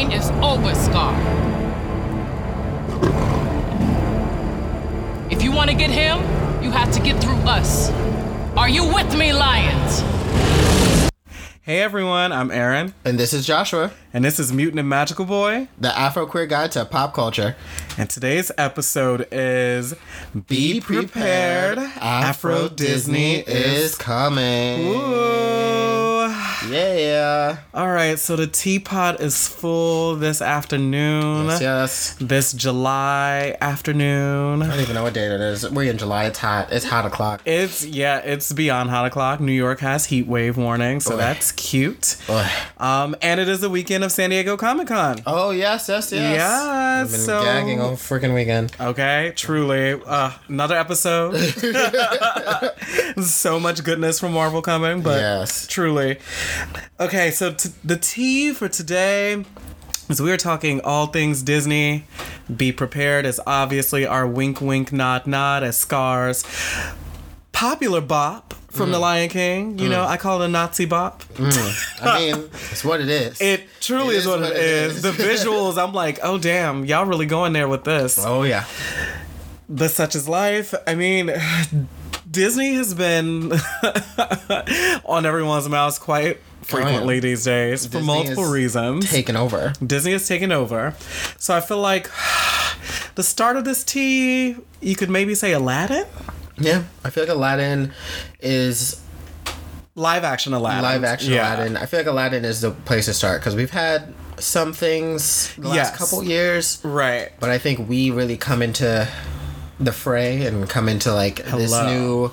reign is over, Scar. If you want to get him, you have to get through us. Are you with me, Lions? Hey everyone, I'm Aaron, And this is Joshua, and this is Mutant and Magical Boy. the Afro queer guide to pop culture. And today's episode is Be Prepared. Afro Disney is coming. Ooh. Yeah. All right, so the teapot is full this afternoon. Yes, yes. This July afternoon. I don't even know what date it is. We're in July. It's hot. It's hot o'clock. It's yeah, it's beyond hot o'clock. New York has heat wave warning, so Boy. that's cute. Ugh. Um, and it is the weekend of San Diego Comic Con. Oh yes, yes, yes. Yes, I've been so- gagging all freaking weekend. Okay, truly. Uh, another episode. so much goodness from Marvel coming, but Yes. truly. Okay, so t- the tea for today is we are talking all things Disney. Be prepared is obviously our wink, wink, nod, nod as scars. Popular bop from mm. The Lion King. You mm. know, I call it a Nazi bop. Mm. I mean, it's what it is. It truly It is, is what, what it it is. is. The visuals, I'm like, oh damn, y'all really going there with this. oh yeah. The Such is Life. I mean, Disney has been on everyone's mouths quite oh, frequently these days for multiple reasons. Taken over. Disney has taken over. So I feel like the start of this tea, you could maybe say Aladdin? Yeah. I feel like Aladdin is Live action Aladdin. live action Yeah. Aladdin. I feel like Aladdin is the place to start because we've had some things the last Yes. couple years, Right. but I think we really come into the fray and come into like this new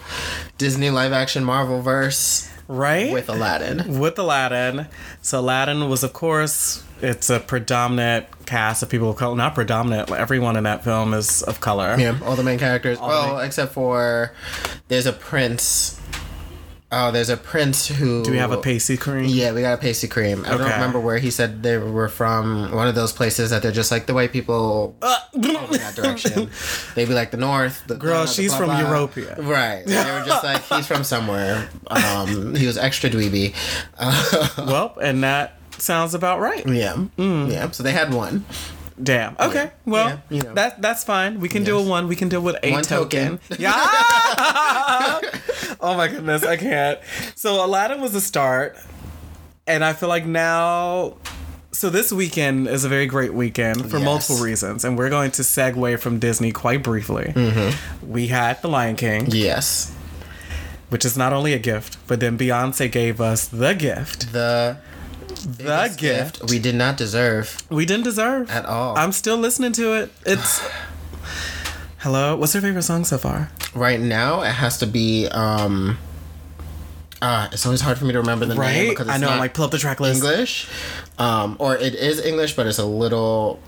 Disney live action Marvel verse Right? with Aladdin. with Aladdin. So Aladdin was, of course, it's a predominant cast of people of color. Not predominant. Everyone in that film is of color. Yeah, all the main characters. the well, main- except for there's a prince. Oh, there's a prince who. Do we have a pasty cream? Yeah, we got a pasty cream. I don't remember where he said they were from. One of those places that they're just like the white people Uh, in that direction. They'd be like the north. The, Girl, she's blah, from blah. Europia. Right. They were just like he's from somewhere. Um, he was extra dweeby. Uh, well, and that sounds about right. yeah. Mm. Yeah. So they had one. Damn. Okay. Well, Yeah, you know. that that's fine. We can do a Yes. one. We can deal with a One token. token. Yeah. oh my goodness, I can't. So Aladdin was a start, and I feel like now. So this weekend is a very great weekend for Yes. multiple reasons, and we're going to segue from Disney quite briefly. Mm-hmm. We had The Lion King, Yes. which is not only a gift, but then Beyonce gave us the gift. The The biggest gift we did not deserve we didn't deserve at all. I'm still listening to it. It's Hello. What's your favorite song so far? right now it has to be um uh it's always hard for me to remember the name because it's I know. I'm like, pull up the track list. English. Um or it is English but it's a little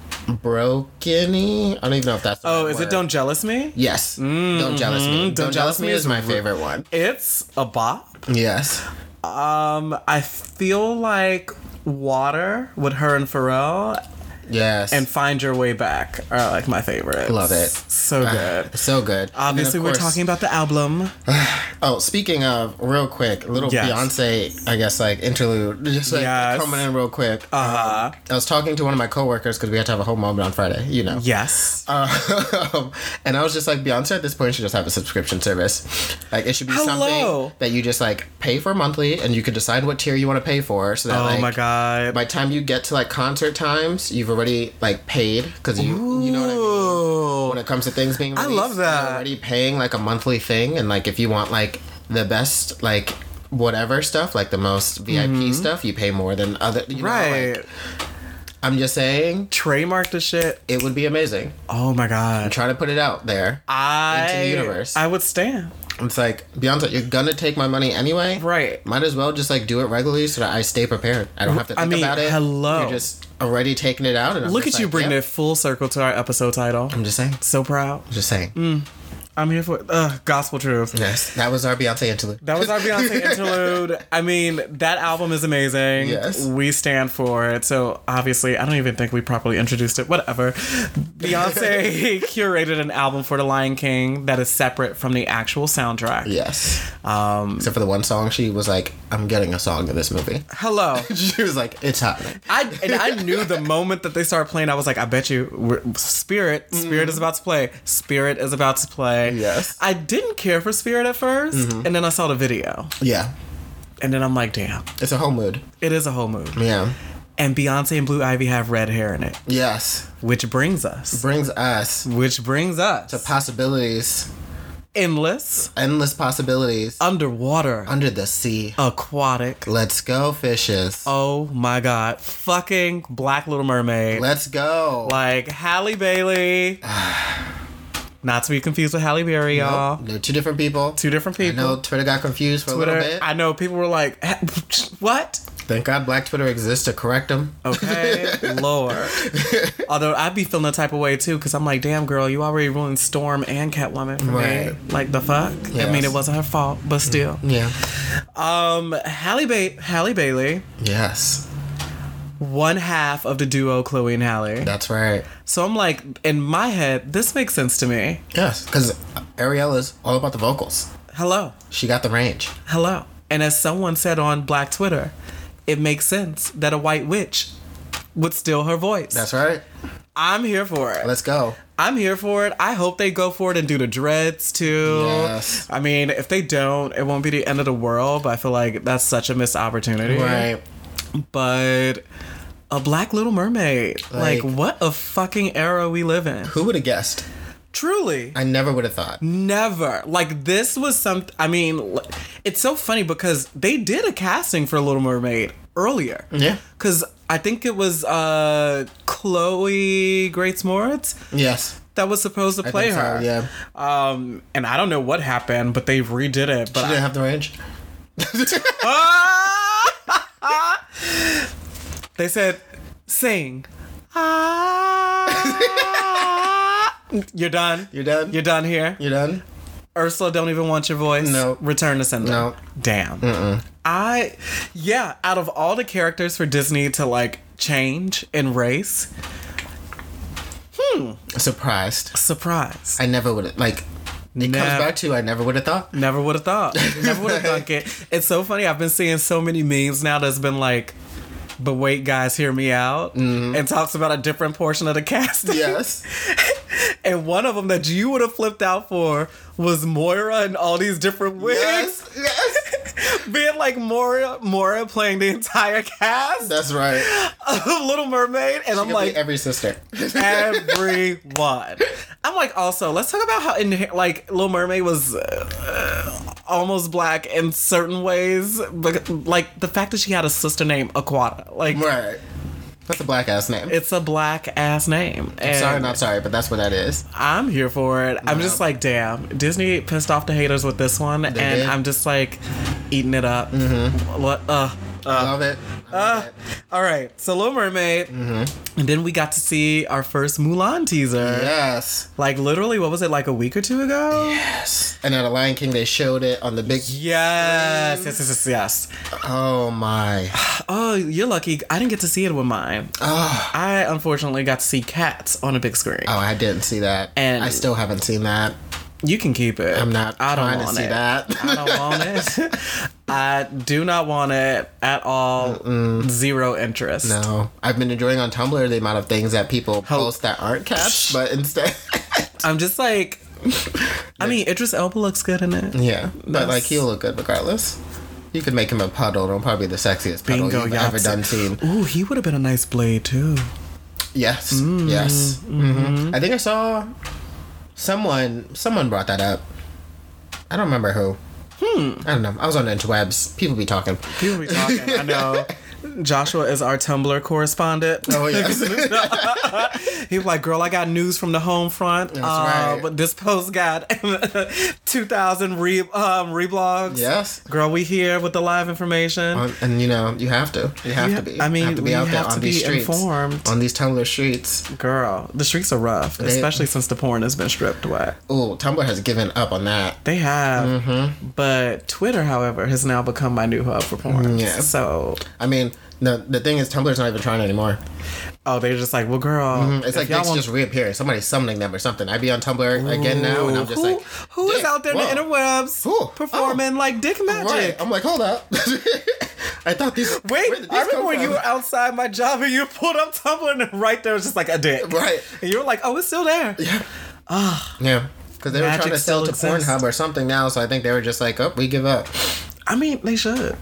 broken I don't even know if that's the Oh, right is it. Don't Jealous Me? Yes. Don't jealous me. Don't, jealous me is my favorite one. It's a bop. Yes. Um, I feel like Water with her and Pharrell Yes. and Find Your Way Back are like my favorite. Love it. So good. so good. Obviously, And we're talking about the album. Oh, speaking of, real quick, little Yes. Beyonce, I guess, like interlude, just like Yes. coming in real quick. Uh-huh. I was talking to one of my coworkers because we had to have a home moment on Friday, you know. Yes. Um, and I was just like, Beyonce at this point should just have a subscription service. Like, it should be Hello. something that you just like pay for monthly and you can decide what tier you want to pay for. So that, oh like, my god. by the time you get to like concert times, you've already like paid because you, you know what I mean? When it comes to things being I love that. already paying like a monthly thing and like if you want like the best like whatever stuff like the most vip stuff you pay more than other you know, Mm-hmm. Right. like, i'm just saying Trademark the shit. it would be amazing Oh my god. try to put it out there I Into the universe. I would stand. It's like beyonce you're gonna take my money anyway Right. might as well just like do it regularly so that i stay prepared i don't have to I think mean, about it hello. you're just already taking it out and I'm Look at you like, bringing yep. it full circle to our episode title. i'm just saying So proud. I'm just saying Mm. I'm here for uh, gospel truth. Yes, that was our Beyonce interlude. That was our Beyonce interlude. I mean, that album is amazing. Yes. We stand for it. So obviously, I don't even think we properly introduced it. Whatever. Beyonce curated an album for The Lion King that is separate from the actual soundtrack. Yes. Um, Except for the one song, she was like, "I'm getting a song in this movie." hello. she was like, "It's happening." I and I knew the moment that they started playing, I was like, I bet you, we're, Spirit, Spirit is about to play. Spirit is about to play. Yes. I didn't care for Spirit at 1st mm-hmm. and then I saw the video, Yeah, and then I'm like, damn, it's a whole mood. it is a whole mood. Yeah. And Beyonce and Blue Ivy have red hair in it, Yes, which brings us, brings us which brings us to possibilities, endless, endless possibilities underwater, under the sea. aquatic. Let's go, fishes. Oh my God, fucking Black Little Mermaid. Let's go. like Halle Bailey. Not to be confused with Halle Berry, y'all. Nope, They're two different people. Two different people. I know Twitter got confused for a little bit. I know people were like, "Eh, "What?" Thank God Black Twitter exists to correct them. Okay, Lord. Although I'd be feeling the type of way too, because I'm like, "Damn, girl, you already ruined Storm and Catwoman for me." Right. Like the fuck. I mean, Mm. it wasn't her fault, but still. Yeah. Um, Halle ba- Halle Bailey, Yes. One half of the duo Chloe and Halle. That's right. So I'm like, in my head, this makes sense to me. Yes. Because Ariella's all about the vocals. Hello. She got the range. Hello. And as someone said on Black Twitter, it makes sense that a white witch would steal her voice. That's right. I'm here for it. Let's go. I'm here for it. I hope they go for it and do the dreads too. Yes. I mean, if they don't, it won't be the end of the world, but I feel like that's such a missed opportunity. Right. But a black little mermaid. Like, Like- what a fucking era we live in. Who would have guessed? Truly. I never would have thought. Never. Like this was something I mean, it's so funny because they did a casting for Little Mermaid earlier. Yeah. Cuz I think it was uh Chloe Grace Moretz Yes. that was supposed to I play so, her. yeah. Um and I don't know what happened, but they redid it. But She didn't have the range. they said sing. Ah. You're done. You're done? You're done here. You're done? Ursula don't even want your voice. No. Return to sender. No. Damn. I yeah, out of all the characters for Disney to like change in race, hmm. Surprised. surprise. I never would have like. It Nev- comes back to I never would have thought. Never would have thought. Never would have thunk it. It's so funny. I've been seeing so many memes now that's been like, but wait, guys, hear me out. Mm-hmm. And talks about a different portion of the cast. Yes. and one of them that you would have flipped out for was Moira and all these different wigs. yes. Yes. Being like Moira Moira playing the entire cast That's right. of Little Mermaid. And I'm like, every sister. everyone. I'm like, also, let's talk about how in like Little Mermaid was uh, almost black in certain ways, but like the fact that she had a sister named Aquata, like right. That's a black ass name. it's a black ass name. And sorry, not sorry, but that's what that is. I'm here for it. I'm just like, damn, Disney pissed off the haters with this one, and did. I'm just like eating it up. What? Uh, I love it. I love it. all right. So Little Mermaid, mm-hmm. and then we got to see our first Mulan teaser. Yes. Like literally, what was it? Like a week or two ago? Yes. And at a Lion King, they showed it on the big. Yes, yes, yes, yes, yes. Oh my. Oh, you're lucky. I didn't get to see it with mine. Oh. I unfortunately got to see Cats on a big screen. Oh, I didn't see that. And- I still haven't seen that. You can keep it. I'm not I don't trying to want see it. that. I don't want it. I do not want it at all. Zero interest. No, I've been enjoying on Tumblr the amount of things that people post that aren't cats, but instead, I'm just like. I mean, Idris Elba looks good in it. yeah. But like he'll look good regardless. You could make him a puddle. It'll probably be the sexiest puddle Bingo, you've ever done seen. Ooh, he would have been a nice blade too. Yes, Mm, yes. mm-hmm. hmm I think I saw someone. Someone brought that up. I don't remember who. Hmm. I don't know. I was on the interwebs. People be talking. People be talking. I know. Joshua is our Tumblr correspondent. Oh yes. He was like, "Girl, I got news from the home front. That's uh, right. But this post got two thousand re um, reblogs. yes. Girl, we here with the live information. On- and you know you have to. You have You to be. I mean, have to be out there have on to these be streets, informed. on these Tumblr streets. Girl, the streets are rough, especially since the porn has been stripped away. Oh, Tumblr has given up on that. They have, Mm-hmm. but Twitter, however, has now become my new hub for porn. Yeah. So, I mean, the the thing is, Tumblr's not even trying anymore. oh, they're just like, well, girl, Mm-hmm. It's like y'all want- just reappear. Somebody's summoning them or something. I'd be on Tumblr again now, and I'm just who, like, who is out there in the interwebs Who? performing like dick magic? Right. I'm like, hold up. I thought these. Wait, these I remember when you were outside my job and you pulled up Tumblr and right there was just like a dick. Right. And you were like, oh, it's still there. Yeah. Yeah. Because they were trying to sell to exists. Pornhub or something now, so I think they were just like, oh, we give up. I mean, they should.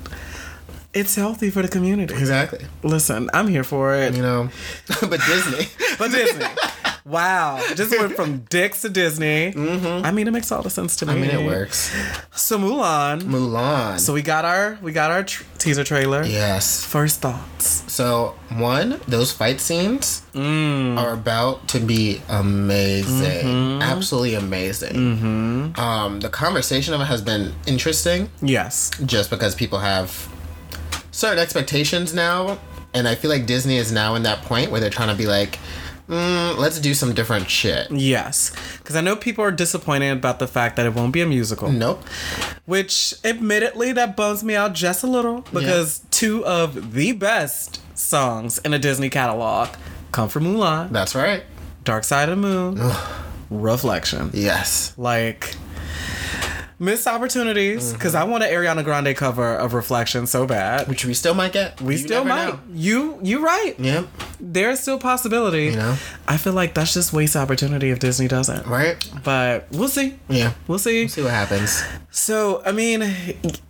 It's healthy for the community. Exactly. Listen, I'm here for it. You know, but Disney. But Disney. wow. Just went from dicks to Disney. Mm-hmm. I mean, it makes all the sense to me. I mean, it works. So Mulan. Mulan. So we got our we got our tr- teaser trailer. yes. First thoughts. So one, those fight scenes Mm. are about to be amazing, Mm-hmm. absolutely amazing. Um, the conversation of it has been interesting, Yes. just because people have certain expectations now, and I feel like Disney is now in that point where they're trying to be like, mm, let's do some different shit. Yes. Because I know people are disappointed about the fact that it won't be a musical. Nope. Which, admittedly, that bums me out just a little because two of the best songs in a Disney catalog come from Mulan, That's right. Dark Side of the Moon, Reflection. Yes. Like, missed opportunities because I want an Ariana Grande cover of Reflection so bad. Which we still might get. We You still might. know. You you right. Yep. There's still possibility. You know? I feel like that's just waste opportunity if Disney doesn't. Right? But we'll see. Yeah. We'll see. See what happens. So, I mean,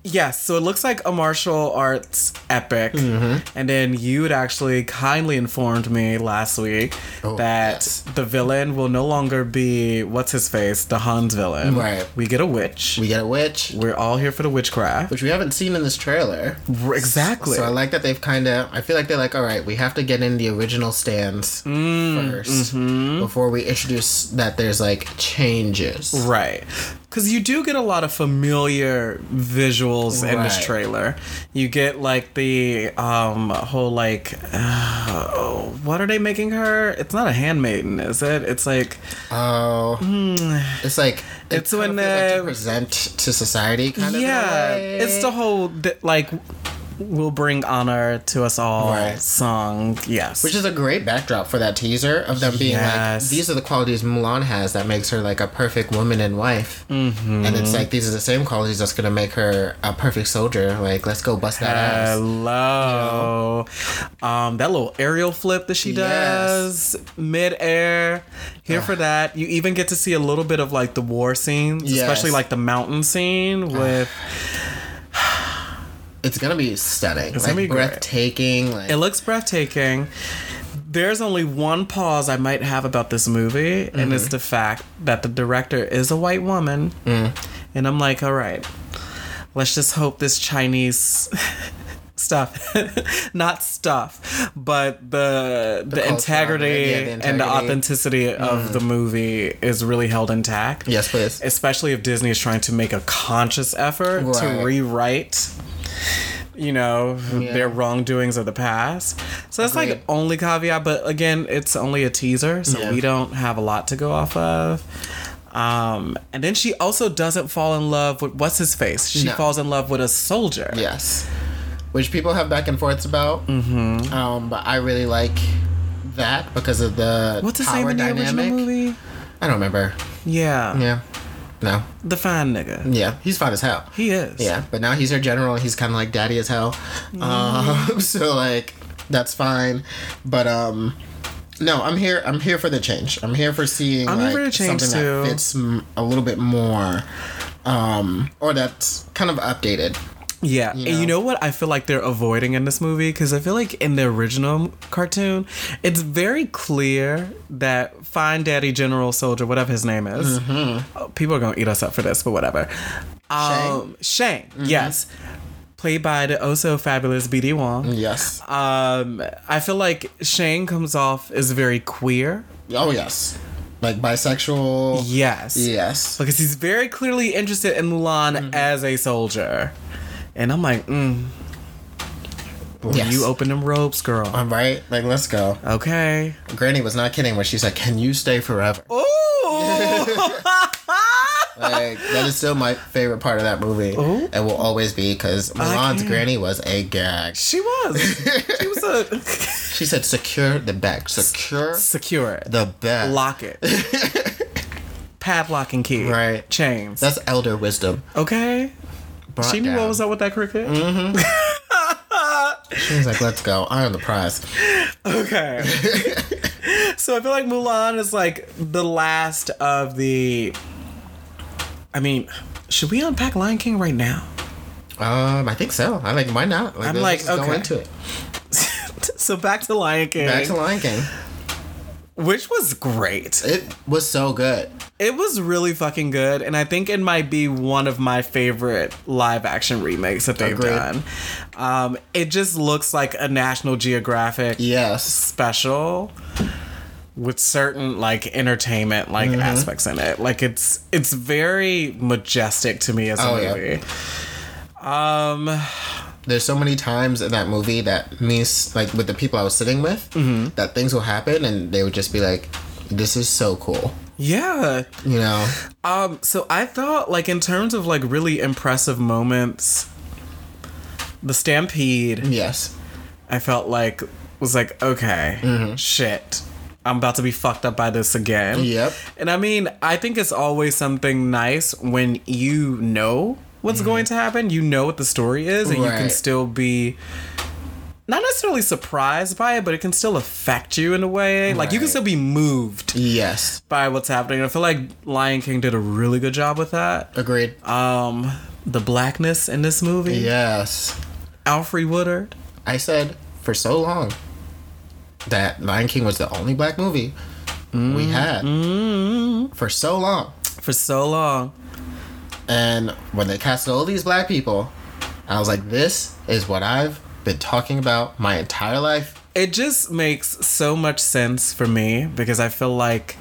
yes. So it looks like a martial arts epic. Mm-hmm. And then you had actually kindly informed me last week Oh, that yes. the villain will no longer be, what's his face? The Huns villain. Right. We get a witch. We get a witch, We're all here for the witchcraft. which we haven't seen in this trailer. Exactly. So I like that they've kind of. I feel like they're like, all right, we have to get in the original stands Mm, 1st mm-hmm. before we introduce that there's like changes. Right. Because you do get a lot of familiar visuals in this trailer. You get like the um, whole like, uh, what are they making her? It's not a handmaiden, is it? It's like, Oh, it's like it Hmm. It's when, they like present to society, kind of. in yeah, it's the whole like, will bring honor to us all Right. song. Yes. Which is a great backdrop for that teaser of them being like, these are the qualities Mulan has that makes her like a perfect woman and wife. Mm-hmm. And it's like, these are the same qualities that's gonna make her a perfect soldier. Like, let's go bust that ass. Hello. Um, that little aerial flip that she Yes. does mid air. Here for that. You even get to see a little bit of like the war scenes, Yes. especially like the mountain scene with. It's gonna be stunning. It's like, gonna be breathtaking. Like, It looks breathtaking. There's only one pause I might have about this movie, and it's mm-hmm. the fact that the director is a white woman. Mm. And I'm like, all right, let's just hope this Chinese stuff, not stuff, but the the, of integrity, yeah, the and the integrity. authenticity of mm. the movie is really held intact. yes, please. Especially if Disney is trying to make a conscious effort to rewrite you know Yeah. their wrongdoings of the past so that's like only caveat but again it's only a teaser so Yeah. we don't have a lot to go off of um and then she also doesn't fall in love with what's his face she No. falls in love with a soldier Yes. Which people have back and forths about. Mm-hmm. Um, but I really like that because of the what's the power name in the dynamic. original movie I don't remember. yeah, Yeah. No. the fine nigga Yeah. He's fine as hell. he is Yeah. But now he's our general he's kind of like daddy as hell. Um, so like that's fine. But um. No, I'm here. I'm here for the change. I'm here for seeing I'm like, for change, something too. that fits m- a little bit more, um, or that's kind of updated. Yeah, You and you know? know what I feel like they're avoiding in this movie because I feel like in the original cartoon, it's very clear that Fine Daddy General Soldier, whatever his name is, Mm-hmm. uh, people are gonna eat us up for this, but whatever. Um, Shang, Mm-hmm. yes. played by the also fabulous BD Wong. Yes. Um, I feel like Shang comes off as very queer. Oh yes. Like bisexual. Yes. Yes. Because he's very clearly interested in Mulan Mm-hmm. as a soldier. And I'm like, mm. Will Yes. you open them ropes, girl? All right. Like let's go. okay. Granny was not kidding when she said, "Can you stay forever?" Ooh! Like that is still my favorite part of that movie, Ooh. and will always be because Mulan's granny was a gag. she was. She was a. She said, "Secure the bag. Secure Secure it. the bag." Lock it. Padlock and key. Right. Chains. That's elder wisdom. okay. She knew what was up with that cricket. She was like, "Let's go. I am the prize." Okay. so I feel like Mulan is like the last of the. I mean, should we unpack Lion King right now? Um, I think so. I like. Why not? Like, I'm like, just go okay. into it. so back to Lion King, Back to Lion King. which was great. It was so good. It was really fucking good, and I think it might be one of my favorite live action remakes that they've Agreed. done. Um, it just looks like a National Geographic Yes. special with certain like entertainment like Mm-hmm. aspects in it. Like it's it's very majestic to me as a Oh, yeah. movie. Um There's so many times in that movie that me, like with the people I was sitting with, Mm-hmm. that things will happen and they would just be like, "This is so cool," yeah. you know. Um so I thought like in terms of like really impressive moments the stampede Yes. I felt like was like okay, Mm-hmm. shit. I'm about to be fucked up by this again. Yep. And I mean, I think it's always something nice when you know what's going to happen, you know what the story is, and you can Mm-hmm. Still be not necessarily surprised by it, but it can still affect you in a way. Like you can still be moved Yes. by what's happening. I feel like Lion King did a really good job with that. Agreed. Um, the blackness in this movie, yes. Alfre Woodard. I said for so long that Lion King was the only black movie we had for so long. For so long, And when they casted all these black people, I was like, this is what I've been talking about my entire life. it just makes so much sense for me because I feel like,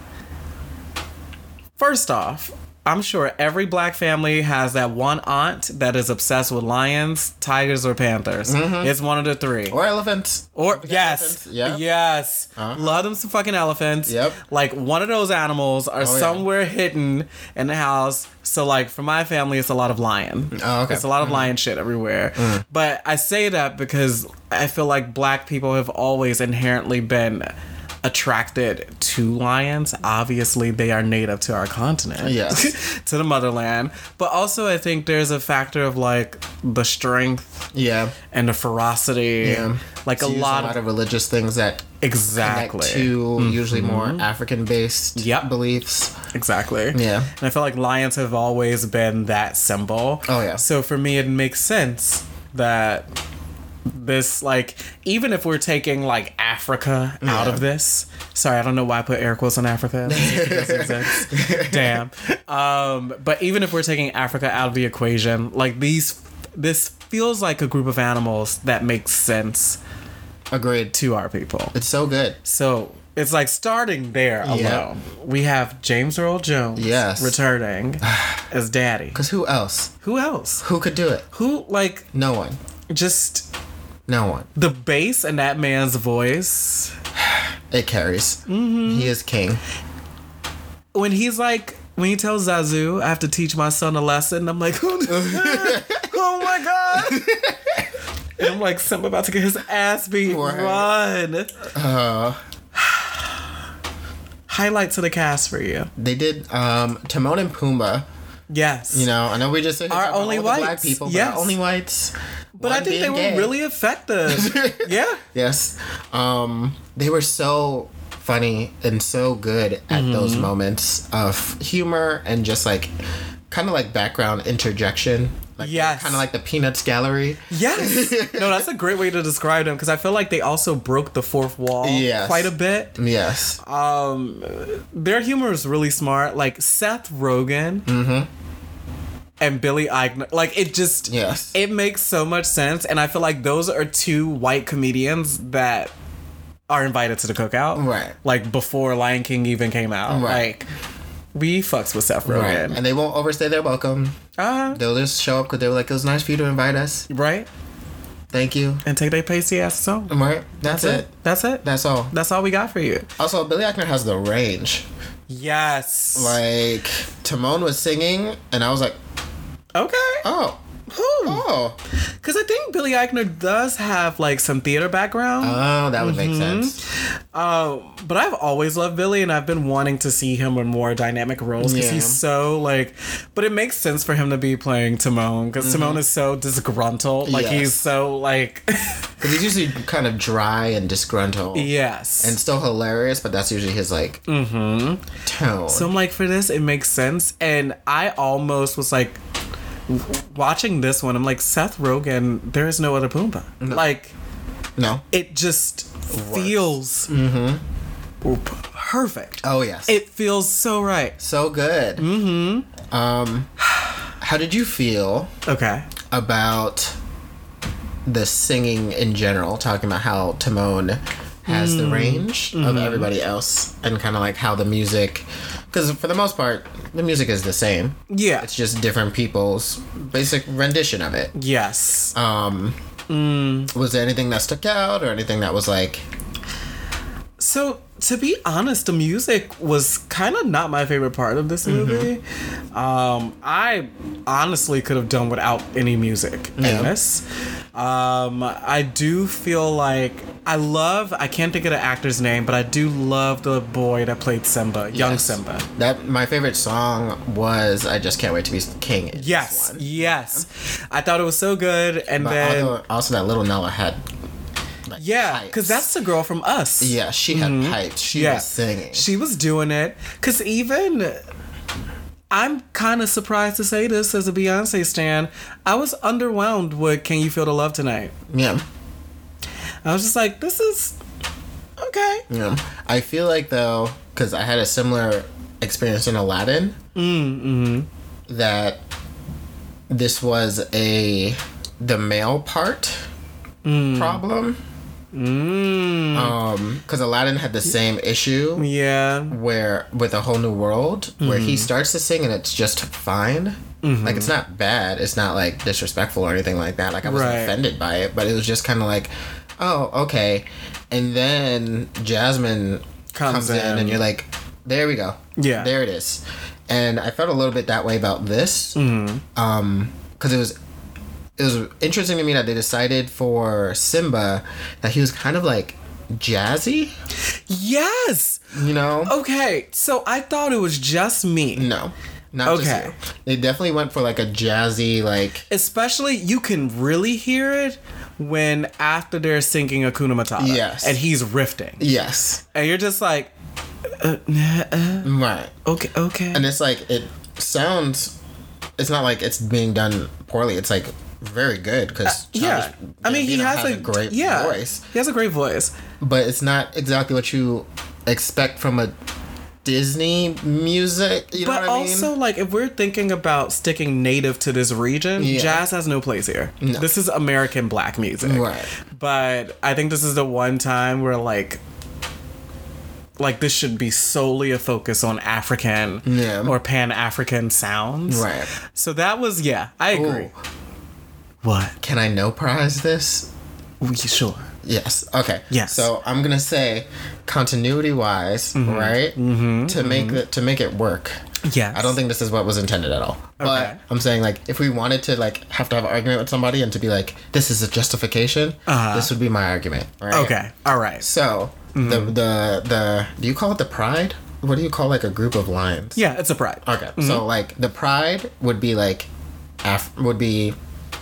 first off, I'm sure every black family has that one aunt that is obsessed with lions, tigers, or panthers. Mm-hmm. It's one of the three. Or elephants. Or yes, elephants. Yeah. yes, Uh-huh. love them some fucking elephants. Yep. Like one of those animals are oh, yeah. somewhere hidden in the house. So like for my family, it's a lot of lion. Mm, oh, okay. It's a lot of mm-hmm. lion shit everywhere. Mm. But I say that because I feel like black people have always inherently been attracted to lions. Obviously, they are native to our continent. Yes. to the motherland. But also I think there's a factor of like the strength Yeah. and the ferocity. Yeah. Like a lot, a lot of religious things that exactly. to usually mm-hmm. more African based Yep. beliefs. Exactly. Yeah. And I feel like lions have always been that symbol. Oh, yeah. So for me, it makes sense that this, like, even if we're taking like Africa out of this. Sorry, I don't know why I put air quotes on Africa. It doesn't exist. Damn. Um, but even if we're taking Africa out of the equation, like these, this feels like a group of animals that makes sense Agreed. to our people. It's so good. So it's like starting there alone. Yeah. We have James Earl Jones Yes. returning as daddy. Because who else? Who else? Who could do it? Who like No one. just No one. the bass in that man's voice It carries. He is king. when he's like when he tells Zazu, I have to teach my son a lesson. I'm like, oh my god. And I'm like, Simba about to get his ass beat. Right. Run. Uh, Highlight to the cast for you. they did um, Timon and Pumbaa. Yes. You know, I know we just said Our only the black whites. people, but Yes. our only whites. But I think they gay. really effective. yeah. Yes. Um, they were so funny and so good at Mm-hmm. those moments of humor and just like kind of like background interjection. Like Yes. Kind of like the Peanuts Gallery. Yes. no, that's a great way to describe them because I feel like they also broke the fourth wall Yes. quite a bit. Yes. Um, their humor is really smart. Like Seth Rogen and Billy Eichner. Like it just Yes. it makes so much sense, and I feel like those are two white comedians that are invited to the cookout, Right. Like before Lion King even came out, Right. Like we fucks with Seth Right. Rogen, And they won't overstay their welcome. uh, They'll just show up because they were like, it was nice for you to invite us. right? Thank you. And take their pasty asses home. Right. That's, it. That's it. That's all. That's all we got for you. Also, Billy Eichner has the range. Yes. Like, Timon was singing, and I was like, okay. oh, Oh. Because I think Billy Eichner does have like some theater background. Oh, that would make Mm-hmm. sense. Uh, but I've always loved Billy, and I've been wanting to see him in more dynamic roles because Yeah. he's so like. But it makes sense for him to be playing Timon because Timon is so disgruntled. Like Mm-hmm. Yes. he's so like. Because he's usually kind of dry and disgruntled. yes. And still hilarious, but that's usually his, like, tone. so I'm like, for this, it makes sense, and I almost was like. Watching this one, I'm like Seth Rogen. There is no other Pumbaa. Like no. it just feels perfect. Oh, yes. It feels so right. so good. Mm-hmm. Um, how did you feel Okay. about the singing in general, talking about how Timon has Mm. the range Mm-hmm. of everybody else, and kind of like how the music, because for the most part, the music is the same. Yeah. It's just different people's basic rendition of it. yes. Um, Mm. was there anything that stuck out, or anything that was like, So to be honest, the music was kind of not my favorite part of this movie. Um, I honestly could have done without any music in this. Um, I do feel like I love. I can't think of the actor's name, but I do love the boy that played Simba, young Yes. Simba. that? My favorite song was "I Just Can't Wait to Be King." Yes, yes. I thought it was so good, and But then also, also that little Nala had. Like, yeah, because that's the girl from Us. Yeah, she had pipes. She Mm-hmm. Yeah. was singing. She was doing it. Cause even I'm kind of surprised to say this as a Beyonce stan. I was underwhelmed with "Can You Feel the Love Tonight." yeah. I was just like, this is okay. Yeah. I feel like though, because I had a similar experience in Aladdin, Mm-hmm. that this was a the male part Mm. problem. Um, because Aladdin had the same issue Yeah. where with a whole new world where Mm-hmm. he starts to sing and it's just fine. Like it's not bad. It's not like disrespectful or anything like that. Like I wasn't Right. offended by it, but it was just kind of like, oh, okay. And then Jasmine Comes comes, in. in. and you're like, there we go. Yeah. there it is. And I felt a little bit that way about this, Mm-hmm. um, because it was it was interesting to me that they decided for Simba that he was kind of like jazzy, Yes. you know. Okay. So I thought it was just me. No, not just Okay. you. They definitely went for like a jazzy, like Especially, you can really hear it when after they're singing Hakuna Matata. Yes. And he's riffing. yes, And you're just like, uh, uh, uh, right. okay, okay. And it's like it sounds. It's not like it's being done poorly. It's like very good because Uh, yeah. I mean, he has, a, great yeah, voice, He has a great voice. but it's not exactly what you expect from a Disney music. You know But what I mean? also, like, if we're thinking about sticking native to this region, Yeah. jazz has no place here. No. This is American black music. Right. But I think this is the one time where, like, like this should be solely a focus on African Yeah. or Pan African sounds. Right. So that was yeah, I agree. Ooh. What? Can I no prize this? We, sure. Yes. Okay. Yes. So I'm gonna say, continuity wise, right? Mm-hmm. To make it to make it work. Yeah. I don't think this is what was intended at all. Okay. But I'm saying like if we wanted to like have to have an argument with somebody and to be like this is a justification, Uh-huh. this would be my argument. Right? Okay. All right. So Mm-hmm. the the the do you call it the pride? What do you call like a group of lions? Yeah, it's a pride. Okay. Mm-hmm. So like the pride would be like Af- would be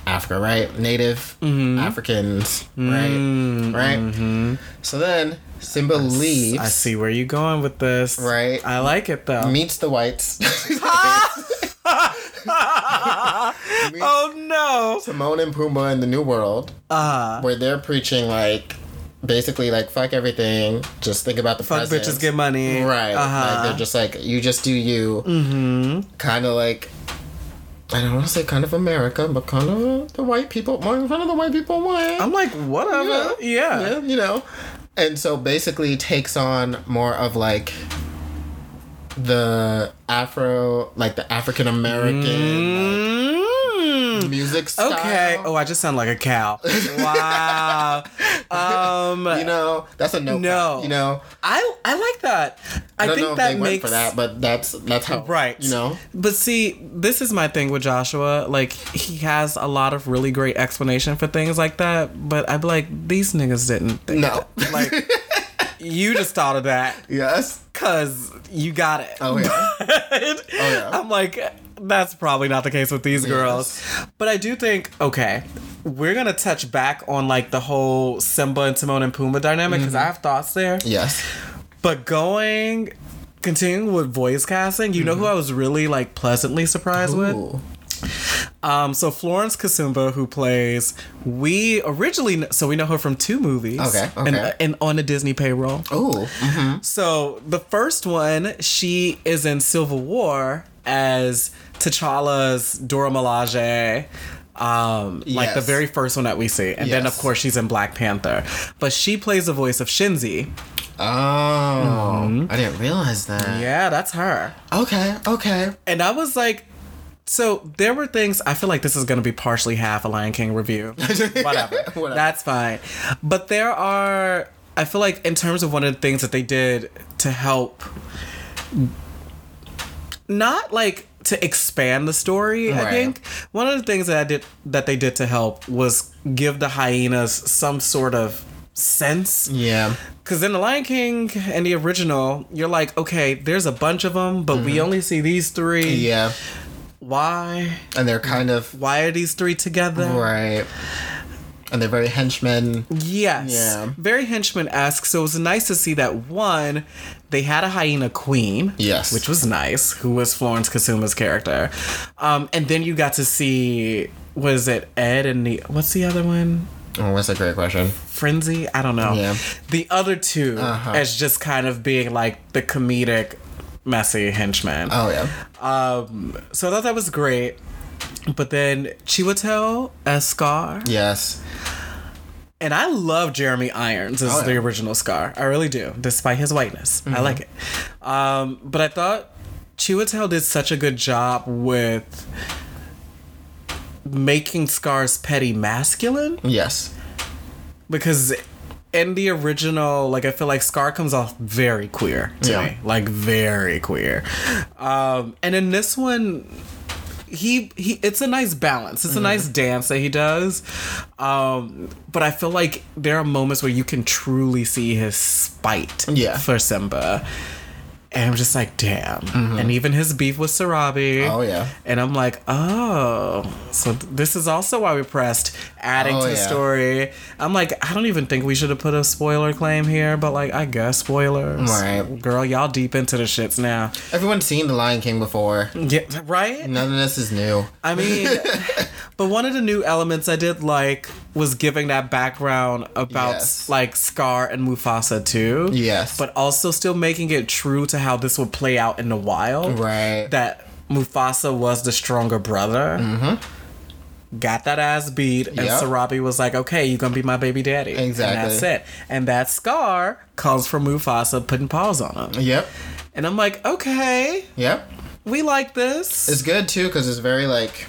Africa, right? Native Mm-hmm. Africans, right? Right? So then Simba leaves, I see where you're going with this. Right. I like it though. meets the whites. oh no. Timon and Pumbaa in the New World, Uh where they're preaching like basically like fuck everything, just think about the fuck present. bitches get money. Right. Uh-huh. Like they're just like you just do you. Mm-hmm. Kind of like I don't want to say kind of America, but kind of the white people, more in front of the white people way. I'm like, whatever. Yeah. yeah, you know. And so basically takes on more of like the Afro, like the African American Mm. Music style. Okay. Oh, I just sound like a cow. wow. Um, You know, that's a no. No. You know, I I like that. I, I don't think know if that they makes went for that, but that's that's how. right. You know. But see, this is my thing with Joshua. Like he has a lot of really great explanation for things like that. But I'd be like, these niggas didn't. Think No. Like you just thought of that Yes. because you got it. Oh yeah. oh yeah. I'm like, that's probably not the case with these girls. But I do think, okay, we're gonna touch back on like the whole Simba and Timon and Pumbaa dynamic because I have thoughts there. yes. But going, continuing with voice casting, you know who I was really like pleasantly surprised with? Um, so Florence Kasumba, who plays, we originally so we know her from two movies. Okay, And, okay. and on the Disney payroll. Oh, Mm-hmm. So the first one, she is in Civil War as T'Challa's Dora Milaje. Um, like the very first one that we see, and then of course she's in Black Panther, but she plays the voice of Shenzi. Oh, I didn't realize that. Mm-hmm. Yeah, that's her. Okay. Okay. And I was like, so there were things. I feel like this is going to be partially half a Lion King review. Whatever. Whatever. That's fine. But there are. I feel like in terms of one of the things that they did to help, not like to expand the story. I think one of the things that I did that they did to help was give the hyenas some sort of sense Yeah. because in The Lion King and the original, you're like, okay, there's a bunch of them, but we only see these three. Mm-hmm. Yeah. Why? And they're kind of Why are these three together? right. And they're very henchmen. Yes. Yeah. Very henchman esque. So it was nice to see that one, they had a hyena queen. Yes. Which was nice, who was Florence Kasumba's character. Um, and then you got to see, was it Ed and the, what's the other one? Oh, that's a great question. Frenzy? I don't know. Yeah. The other 2 Uh-huh. as just kind of being like the comedic, messy henchman. Oh yeah. Um, so I thought that was great. But then Chiwetel as Scar. Yes. And I love Jeremy Irons as Oh, yeah. Mm-hmm. the original Scar. I really do, despite his whiteness. I like it. Um, but I thought Chiwetel did such a good job with making Scar's petty masculine Yes. because in the original, like I feel like Scar comes off very queer to Yeah. me, like very queer. Um, and in this one, he he, it's a nice balance. It's a nice dance that he does. Um, but I feel like there are moments where you can truly see his spite Yeah. for Simba. And I'm just like, damn. Mm-hmm. And even his beef with Sarabi. Oh, yeah. And I'm like, oh, so th- this is also why we pressed adding Oh, to the yeah. story. I'm like, I don't even think we should have put a spoiler claim here, but like, I guess spoilers. Right. Girl, y'all deep into the shits now. Everyone's seen The Lion King before. Yeah, right? None of this is new. I mean, but one of the new elements I did like was giving that background about Yes. like Scar and Mufasa too. Yes. But also still making it true to how this would play out in the wild. Right. That Mufasa was the stronger brother. Mm-hmm. Got that ass beat, and Yep. Sarabi was like, "Okay, you're gonna be my baby daddy." Exactly. And that's it. And that scar comes from Mufasa putting paws on him. Yep. And I'm like, okay, Yep. we like this. It's good too because it's very like.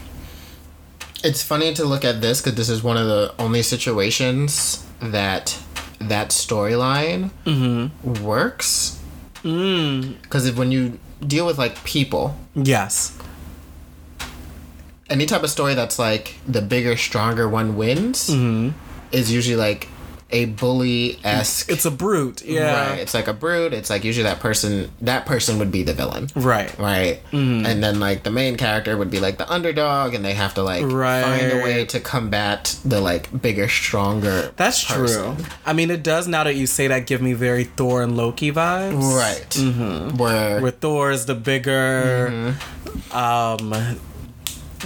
It's funny to look at this because this is one of the only situations that that storyline mm-hmm. works. Mm. Because if when you deal with like people, yes. any type of story that's like the bigger, stronger one wins mm-hmm. is usually like a bully esque. It's a brute. Yeah. Right. It's like a brute. It's like usually that person. That person would be the villain. Right. Right. And then like the main character would be like the underdog, and they have to like find a way to combat the like bigger, stronger. That's person. true. I mean, it does now that you say that give me very Thor and Loki vibes. Right. Mm-hmm. Where Where Thor is the bigger, Mm-hmm. um,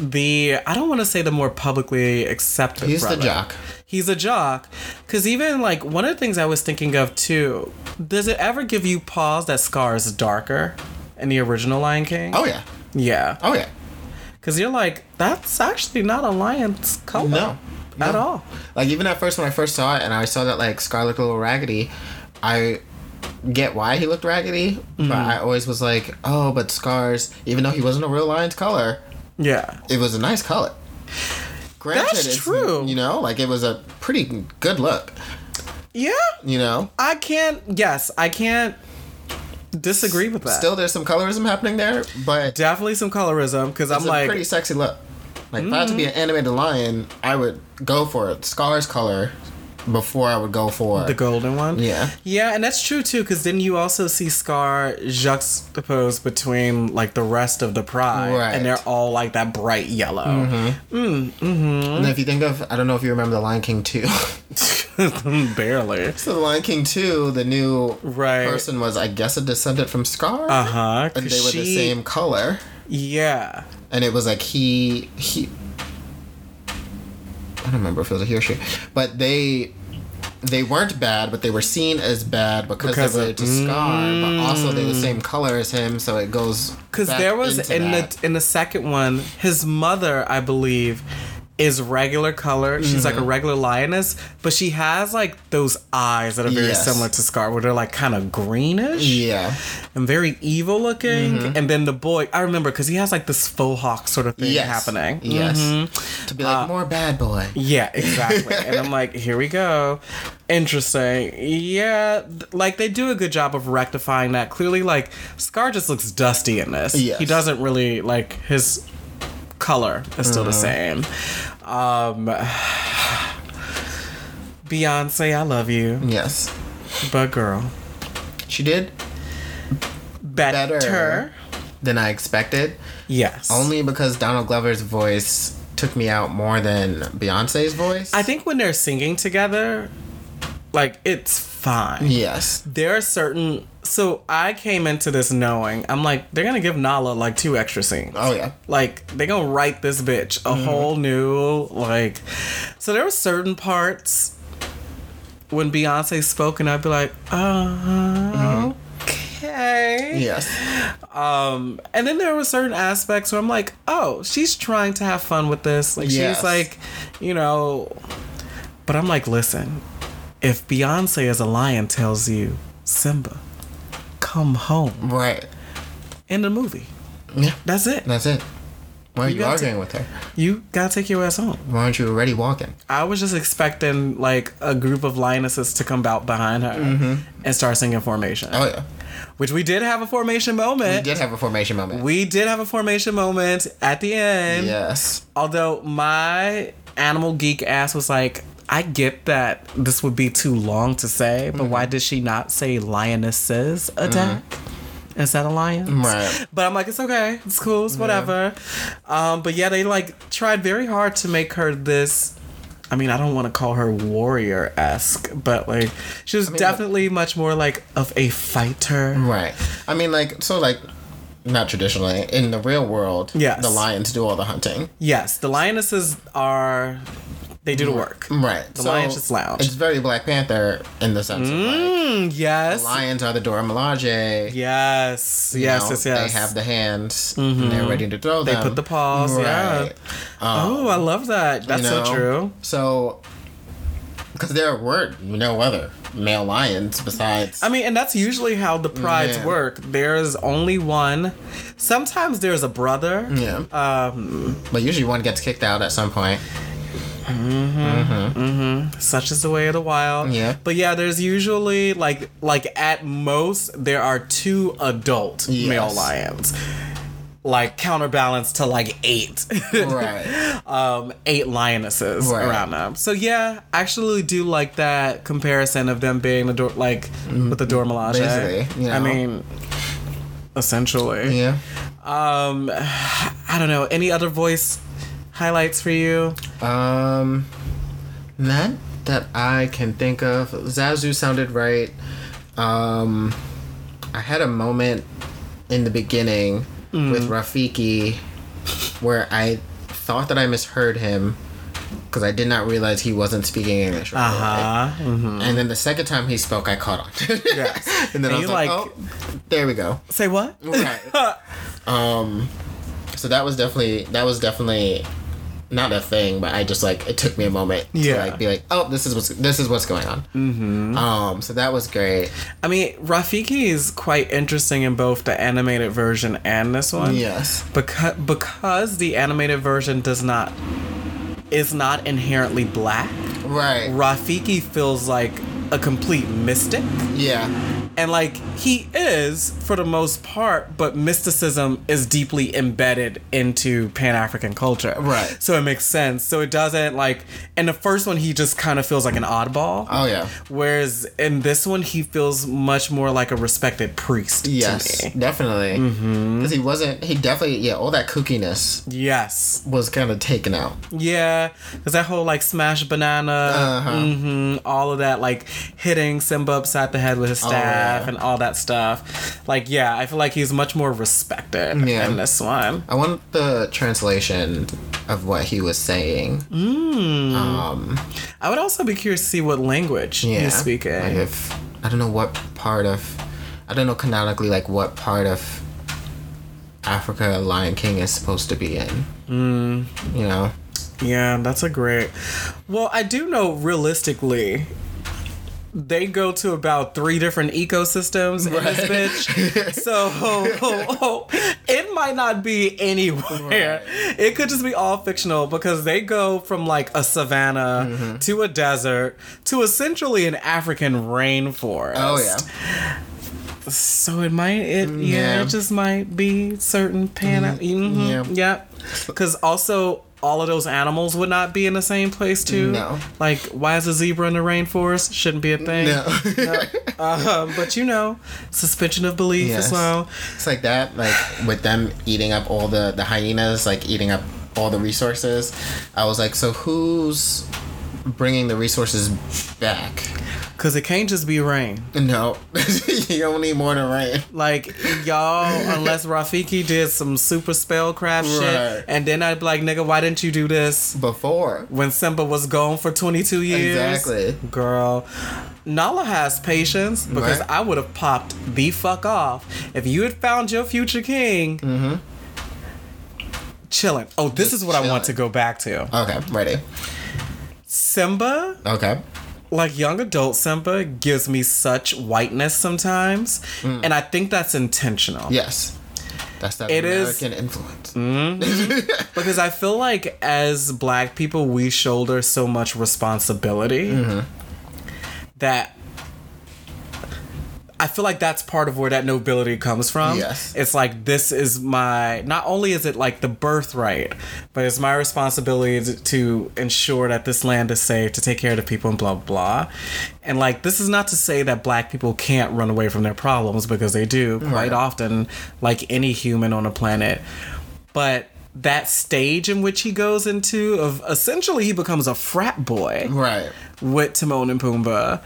the I don't want to say the more publicly accepted. he's the jock. He's a jock. Cause even like one of the things I was thinking of too. Does it ever give you pause that Scar is darker in the original Lion King? Oh yeah. yeah. Oh yeah. Because you're like, that's actually not a lion's color. No, At all. Like even at first when I first saw it and I saw that like Scar looked a little raggedy, I get why he looked raggedy, Mm-hmm. but I always was like, oh, but Scar's even though he wasn't a real lion's color, Yeah. it was a nice color. Granted, That's it's, true. You know, like it was a pretty good look. Yeah. You know, I can't, yes, I can't disagree with that. still there's some colorism happening there, but Definitely some colorism because I'm a like, pretty sexy look. Like if I had to be an mm. animated lion, I would go for it. Scar's color before I would go for the golden one. Yeah. Yeah, and that's true too, because then you also see Scar juxtaposed between like the rest of the pride, Right. and they're all like that bright yellow. Mm-hmm. Mm, mm-hmm. And if you think of, I don't know if you remember The Lion King 2. Barely. so The Lion King 2, the new Right. person was, I guess, a descendant from Scar. Uh huh. and they were the same color. Yeah. And it was like he, he, I don't remember if it was a he or she, but they, they weren't bad, but they were seen as bad because, Because they were of- to Scar, but also they're the mm. same color as him, so it goes. Because there was in that. the in the second one, his mother, I believe, is regular color. She's Mm-hmm. like a regular lioness, but she has like those eyes that are very Yes. similar to Scar, where they're like kind of greenish Yeah. and very evil looking. Mm-hmm. And then the boy, I remember because he has like this faux hawk sort of thing Yes. happening. Yes. Mhm. To be like, more bad boy. Yeah, exactly. and I'm like, here we go. Interesting. Yeah, like they do a good job of rectifying that. Clearly, like Scar just looks dusty in this. Yes. He doesn't really like his color is still the same. Um Beyonce, I love you, Yes. but girl, She did better. Better. than I expected. Yes. Only because Donald Glover's voice took me out more than Beyonce's voice. I think when they're singing together, like it's fine. yes. there are certain so i came into this knowing i'm like they're gonna give nala like two extra scenes Oh yeah. like they're gonna write this bitch a whole new like so there were certain parts when beyonce spoke and i'd be like uh okay Yes. um and then there were certain aspects where i'm like oh she's trying to have fun with this like Yes. she's like you know but i'm like listen if beyonce as a lion tells you simba come home Right. in the movie Yeah. that's it That's it. Why are You you, arguing with her? you gotta take your ass home Why aren't you already walking? i was just expecting like a group of lionesses to come out behind her mm-hmm. and start singing formation Oh yeah. which we did have a formation moment We did have a formation moment. we did have a formation moment at the end yes. Although my animal geek ass was like, I get that this would be too long to say, but why did she not say lionesses attack instead of lions? Right. But I'm like, it's okay, it's cool, it's whatever. Um, but yeah, they like tried very hard to make her this. I mean, I don't want to call her warrior esque, but like she was definitely much more like of a fighter. Right. I mean, like, so, like, not traditionally in the real world. Yes. The lions do all the hunting. Yes, the lionesses are they do the work. Right. The lions just lounge. It's very Black Panther in the sense of like, Mm, yes. lions are the Dora Milaje. Yes. Yes, know, yes, yes. Mm-hmm. They have the hands and they're ready to throw They them. put the paws, yeah. oh, I love that. That's you know? so true. So, because there were no other male lions besides. I mean, and that's usually how the prides Yeah. work. There's only one. Sometimes there's a brother. yeah. Um, but usually one gets kicked out at some point. Mm-hmm. Mm-hmm. Mm-hmm. such is the way of the wild. Yeah. But yeah, there's usually like like at most there are two adult Yes. male lions. Like counterbalance to like eight. Right. um, eight lionesses Right. around them. So yeah, I actually do like that comparison of them being the door, like with the Dora Milaje. Eh? Basically, you I mean, essentially. yeah. Um, I don't know. Any other voice highlights for you? Um, not that I can think of. Zazu sounded right. Um, I had a moment in the beginning with Rafiki where I thought that I misheard him because I did not realize he wasn't speaking English. Right Uh huh. away. And then the second time he spoke, I caught on. Yes. and then And I was like, like- oh, there we go. Say what? Right. um, So that was definitely that was definitely not a thing, but I just like it took me a moment Yeah. to like be like, oh, this is what's this is what's going on. Mm-hmm. Um, so that was great. I mean, Rafiki is quite interesting in both the animated version and this one. Yes. Because because the animated version does not is not inherently black. Right. Rafiki feels like a complete mystic. Yeah. And like he is for the most part, but mysticism is deeply embedded into Pan African culture. Right. So it makes sense. So it doesn't like in the first one he just kind of feels like an oddball. Oh yeah. Whereas in this one he feels much more like a respected priest Yes, definitely. Because he wasn't. He definitely. Yeah, all that kookiness Yes. was kind of taken out. Yeah. Cause that whole like smash banana, Uh-huh. hmm all of that, like hitting Simba upside the head with his staff Oh, yeah. and all that stuff. Like, yeah, I feel like he's much more respected Yeah. in this one. I want the translation of what he was saying. Um, I would also be curious to see what language yeah. he's speaking. Like if I don't know what part of, I don't know canonically like what part of Africa Lion King is supposed to be in. Mm. You know. Yeah, that's a great. Well, I do know realistically, they go to about three different ecosystems in this bitch. so it might not be anywhere. It could just be all fictional because they go from like a savanna Mm-hmm. to a desert to essentially an African rainforest. Oh yeah. So it might, it yeah, Yeah. it just might be certain pan. Mm-hmm, yeah. Yep. Because also all of those animals would not be in the same place too. No. Like, why is a zebra in the rainforest? Shouldn't be a thing. No. Um, but you know, suspension of belief Yes. as well. It's like that, like with them eating up all the the hyenas, like eating up all the resources. I was like, so who's bringing the resources back? Because it can't just be rain. No, you don't need more than rain. Like, y'all, unless Rafiki did some super spellcraft Right. shit, and then I'd be like, nigga, why didn't you do this Before, when Simba was gone for 22 years? Exactly. Girl. Nala has patience because Right. I would have popped the fuck off if you had found your future king. Mm-hmm. Chilling. Oh, this Just is what I want to go back to. okay, ready. Simba Okay, like young adult Simba gives me such whiteness sometimes, Mm. and I think that's intentional. yes, that's that It is- American influence. Because I feel like as black people, we shoulder so much responsibility Mm-hmm. that I feel like that's part of where that nobility comes from. Yes. It's like, this is my, not only is it like the birthright, but it's my responsibility to, to ensure that this land is safe, to take care of the people, and blah, blah, blah. And like, this is not to say that black people can't run away from their problems because they do quite Right. often, like any human on a planet. But that stage in which he goes into, of essentially he becomes a frat boy Right. with Timon and Pumbaa.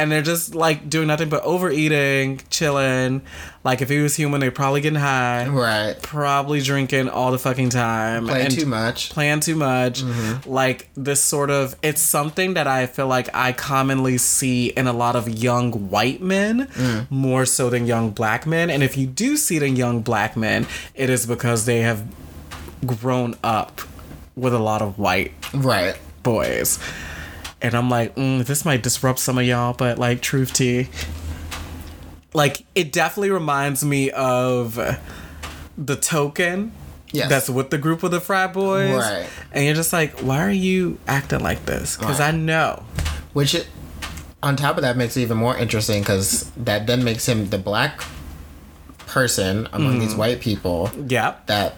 And they're just like doing nothing but overeating, chilling. Like if he was human, they're probably getting high, Right. probably drinking all the fucking time, Playing and too much. playing too much. Mm-hmm. Like this sort of, it's something that I feel like I commonly see in a lot of young white men, mm. more so than young black men. And if you do see it in young black men, it is because they have grown up with a lot of white Right. boys. And I'm like, mm, this might disrupt some of y'all, but like, truth tea. Like, it definitely reminds me of the token Yes. that's with the group of the frat boys. Right. And you're just like, why are you acting like this? Because Right. I know. Which, it, on top of that, makes it even more interesting because that then makes him the black person among Mm. these white people Yeah. that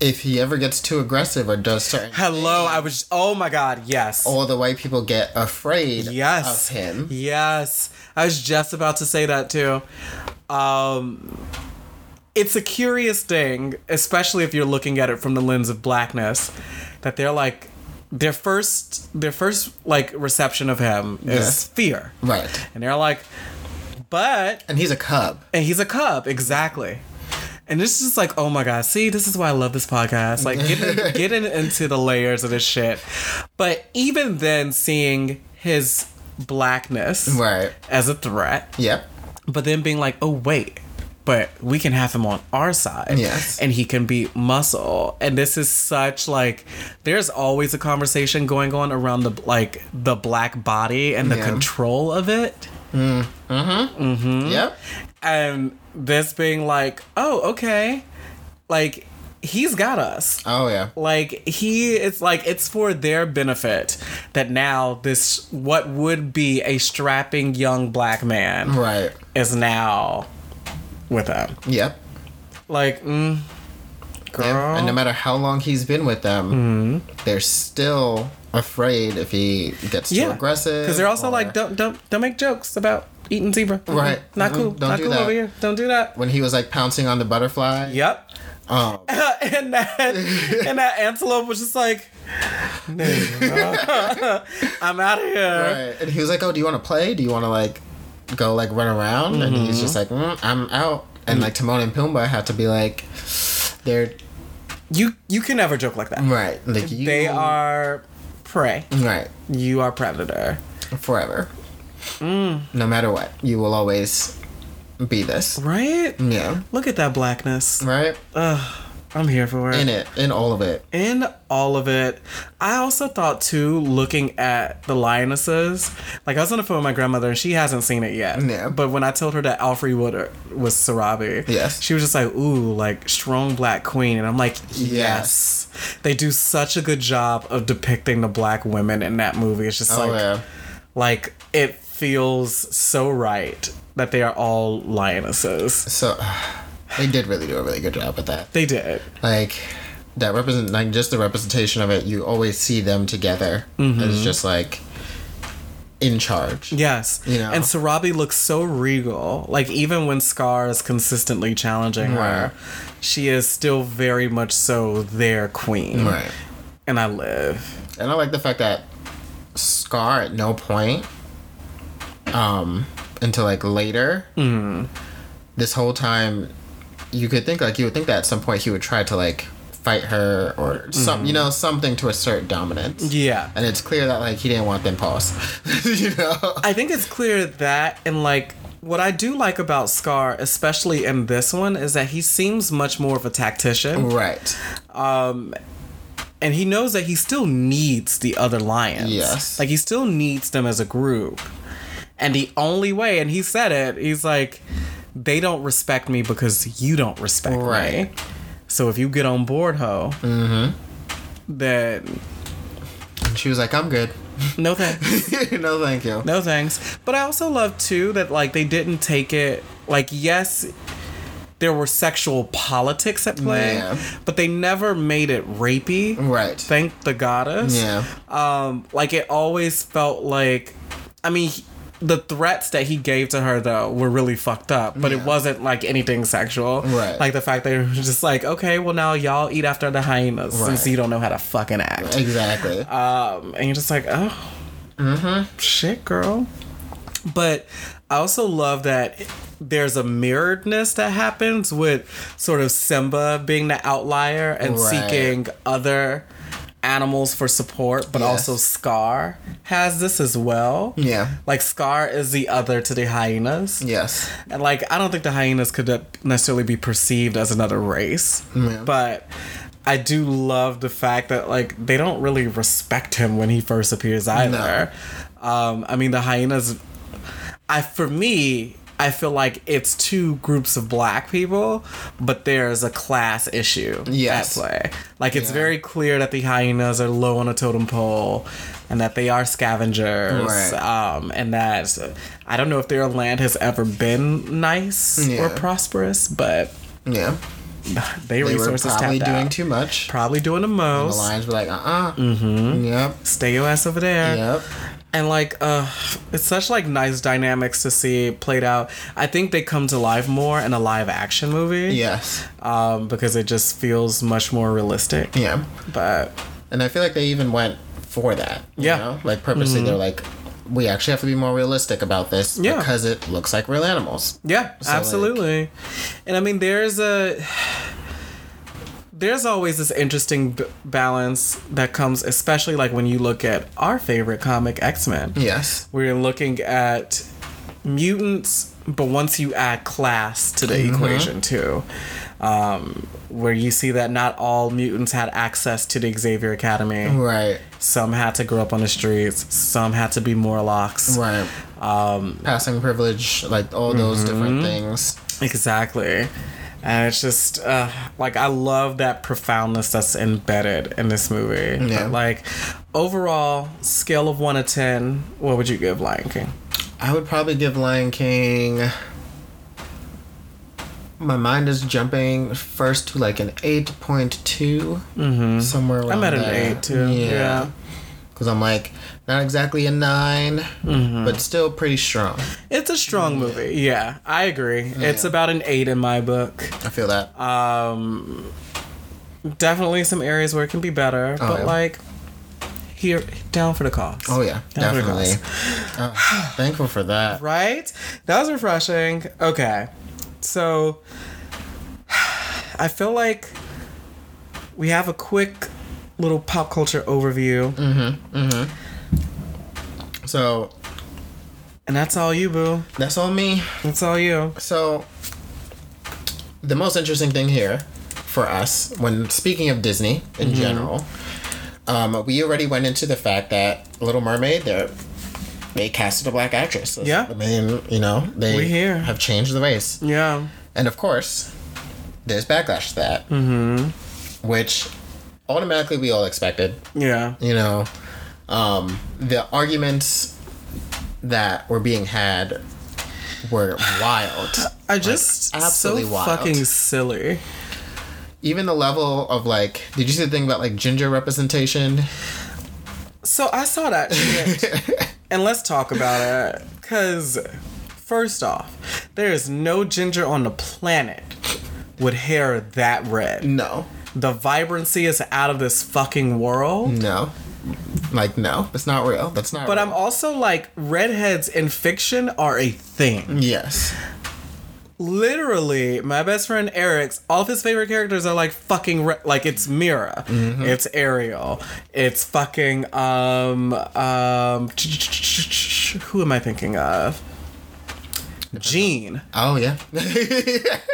if he ever gets too aggressive or does certain Hello, I was. Oh my God, yes. all the white people get afraid yes. of him. Yes. I was just about to say that too. Um, it's a curious thing, especially if you're looking at it from the lens of blackness, that they're like their first their first like reception of him is Yes. fear. Right. And they're like, but And he's a cub. and he's a cub, exactly. And it's just like, oh my god, see, this is why I love this podcast. Like getting getting into the layers of this shit. But even then seeing his blackness Right. as a threat, Yep. but then being like, oh wait, but we can have him on our side. Yes. And he can be muscle. And this is such like there's always a conversation going on around the like the black body and the Yeah. control of it. Mm-hmm. Mm-hmm. Yep. And this being like, oh, okay. Like he's got us. Oh yeah. Like he it's like it's for their benefit that now this what would be a strapping young black man Right. is now with them. Yep. Like, mm, girl. Yeah. And no matter how long he's been with them, mm-hmm. they're still afraid if he gets too yeah, aggressive. because they're also or- like, don't don't don't make jokes about eating zebra. Right. Not Mm-mm. cool. Don't Not do cool that. over here. Don't do that. when he was like pouncing on the butterfly. Yep. Um, and that and that antelope was just like, "Nigga, I'm out of here. right. And he was like, "Oh, do you want to play? Do you want to like go like run around?" And he's just like, mm, "I'm out." And like Timon and Pumbaa had to be like, "They're You you can never joke like that. right. Like you, They are prey. right You are predator. forever. Mm. No matter what, you will always be this. Right? Yeah. Look at that blackness. Right. Ugh, I'm here for it. In it, in all of it. in all of it, I also thought too, looking at the lionesses, like I was on the phone with my grandmother and she hasn't seen it yet. Yeah. But when I told her that Alfre Woodard was Sarabi, Yes. she was just like, ooh, like strong black queen. And I'm like, yes. Yes. They do such a good job of depicting the black women in that movie. It's just Oh like, yeah. like it feels so right that they are all lionesses. So they did really do a really good job with that. They did. Like that represent like just the representation of it. You always see them together. Mm-hmm. It's just like in charge. Yes. You know? And Sarabi looks so regal. Like even when Scar is consistently challenging her, she is still very much so their queen. Right. And I live. And I like the fact that Scar at no point, um, until like later, Mm-hmm. this whole time, you could think like you would think that at some point he would try to like fight her or some you know something to assert dominance. Mm-hmm. Yeah. And it's clear that like he didn't want them paused. you know. I think it's clear that and like what I do like about Scar, especially in this one, is that he seems much more of a tactician. Right. Um and he knows that he still needs the other lions. Yes. Like he still needs them as a group. And the only way, and he said it, he's like, they don't respect me because you don't respect me. Right. So if you get on board, ho, mm-hmm. then And she was like, "I'm good. no thanks. no, thank you." No thanks. But I also love too that like they didn't take it like yes, there were sexual politics at play, Yeah. but they never made it rapey. Right. Thank the goddess. Yeah. Um, like it always felt like, I mean, the threats that he gave to her though were really fucked up, but it wasn't like anything sexual. Right. Like the fact they were just like, okay, well now y'all eat after the hyenas since you don't know how to fucking act. Exactly. Um, and you're just like, oh, Mm-hmm. shit, girl. But I also love that there's a mirroredness that happens with sort of Simba being the outlier and Right. seeking other animals for support, but Yes. also Scar has this as well. Yeah. Like Scar is the other to the hyenas. yes. And like I don't think the hyenas could necessarily be perceived as another race. Yeah. But I do love the fact that like they don't really respect him when he first appears either. Um I mean the hyenas I for me I feel like it's two groups of black people, but there's a class issue Yes. at play. Like it's Yeah. very clear that the hyenas are low on a totem pole and that they are scavengers. Right. Um, and that I don't know if their land has ever been nice or prosperous, but Yeah. they, They were probably doing out. too much. Probably doing the most. The lions were like, uh uh Mm-hmm. Yep. Stay your ass over there. Yep. And like, uh, it's such like nice dynamics to see played out. I think they come to life more in a live action movie. Yes. Um, because it just feels much more realistic. Yeah. But And I feel like they even went for that. you Yeah. Mm-hmm. know? Like purposely, they're like, we actually have to be more realistic about this Yeah. because it looks like real animals. Yeah, So, like- absolutely. and I mean, there's a there's always this interesting b- balance that comes, especially like when you look at our favorite comic, X Men. Yes. We're looking at mutants, but once you add class to the Mm-hmm. equation too, um, where you see that not all mutants had access to the Xavier Academy. Right. Some had to grow up on the streets. Some had to be Morlocks. Right. Um, Passing privilege, like all those Mm-hmm. different things. Exactly. And it's just uh, like I love that profoundness that's embedded in this movie. Yeah. Like overall, scale of one to ten, what would you give Lion King? I would probably give Lion King. My mind is jumping first to like an eight point two, mm-hmm. somewhere around I'm at an there. eight, too. Yeah. because I'm like not exactly a 9 Mm-hmm. but still pretty strong. It's a strong movie. Yeah, I agree. It's about an eight in my book. I feel that. Um, definitely some areas where it can be better, but yeah. like here, down for the cause. oh yeah, Down definitely. Uh, thankful for that. Right? That was refreshing. Okay. So I feel like we have a quick little pop culture overview. Mm. So And that's all you, boo. that's all me. That's all you. So, the most interesting thing here for us, when speaking of Disney in Mm-hmm. general, um, we already went into the fact that Little Mermaid, they're they casted a black actress. as Yeah. the main, you know, they have changed the race, Yeah. and of course, there's backlash to that, mm-hmm. which automatically we all expected. Yeah. You know, um, the arguments that were being had were wild. I just absolutely so wild. fucking silly. even the level of like did you see the thing about like ginger representation So I saw that shit. and let's talk about it. Cause first off, there is no ginger on the planet with hair that red. no The vibrancy is out of this fucking world. no like no that's not real that's not But real. I'm also like, redheads in fiction are a thing. yes Literally, my best friend Eric's, all of his favorite characters are like fucking, re- like it's Mera, it's Ariel, it's fucking, um, um, who am I thinking of? Jean. oh yeah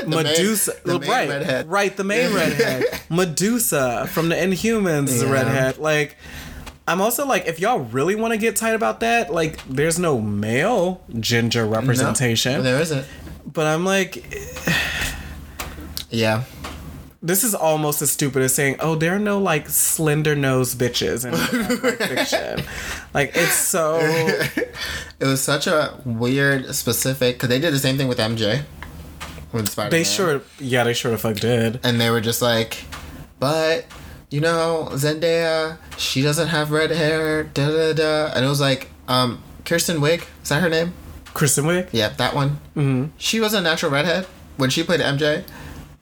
Medusa, the main right, redhead. right, the main redhead, Medusa from the Inhumans is a redhead. Like, I'm also like, if y'all really want to get tight about that, like, there's no male ginger representation. No, there isn't but I'm like, yeah this is almost as stupid as saying, "Oh, there are no like slender nosed bitches in like, fiction." Like, it's so it was such a weird specific because they did the same thing with mj with Spider-Man. they sure, yeah, they sure the fuck did. and they were just like but you know zendaya she doesn't have red hair da da da and it was like um kirsten Wiig, is that her name Kristen Wiig. Yeah, that one. Mm-hmm. She was a natural redhead when she played MJ.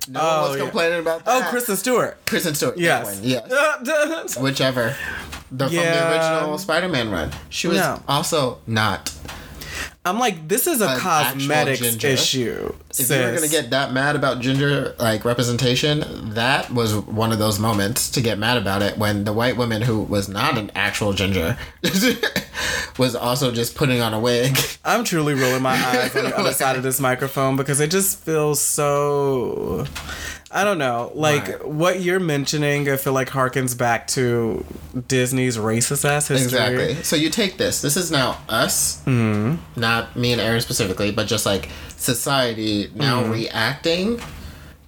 No Oh, one was yeah. complaining about that. Oh, that. Kristen Stewart. Kristen Stewart. Yes. Yes. Whichever. The, From the original Spider-Man run. She was Yeah. also not. I'm like, this is a cosmetics issue. If you were gonna get that mad about ginger like representation, that was one of those moments to get mad about it when the white woman who was not an actual ginger was also just putting on a wig. I'm truly rolling my eyes on the other side of this microphone because it just feels so. I don't know. Like Right. what you're mentioning, I feel like harkens back to Disney's racist ass history. Exactly. So you take this. This is now us, Mm-hmm. not me and Aaron specifically, but just like society now Mm-hmm. reacting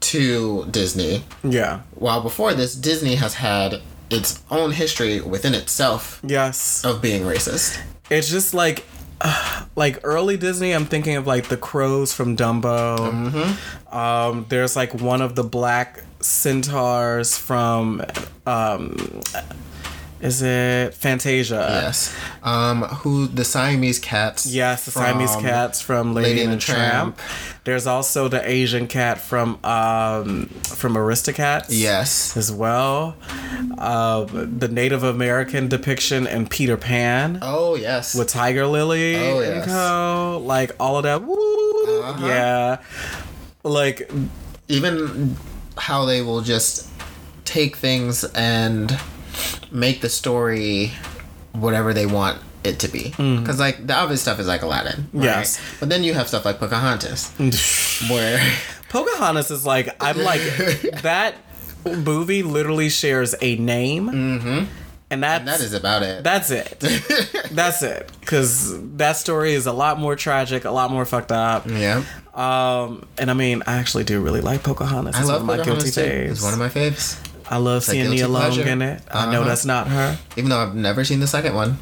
to Disney. Yeah. While before this, Disney has had its own history within itself Yes. of being racist. It's just like. like early Disney, I'm thinking of like the crows from Dumbo. Mm-hmm. Um, there's like one of the black centaurs from, um, is it Fantasia? Yes. Um, who the Siamese cats? Yes, the Siamese cats from Lady, and the Tramp. There's also the Asian cat from um from Aristocats. Yes. As well, um, the Native American depiction in Peter Pan Oh yes. with Tiger Lily Oh, and yes. co. Like all of that. Uh-huh. Yeah. Like even how they will just take things and make the story whatever they want it to be. Because like the obvious stuff is like Aladdin. Right? Yes. But then you have stuff like Pocahontas, where Pocahontas is like I'm like that movie literally shares a name, mm-hmm. and that's that is about it. that's it. that's it. Because that story is a lot more tragic, a lot more fucked up. yeah. Um, and I mean, I actually do really like Pocahontas. I It's love one of my guilty Pocahontas too. faves. It's one of my faves. I love a seeing Nia Long in it. I know Uh-huh. that's not her. Even though I've never seen the second one.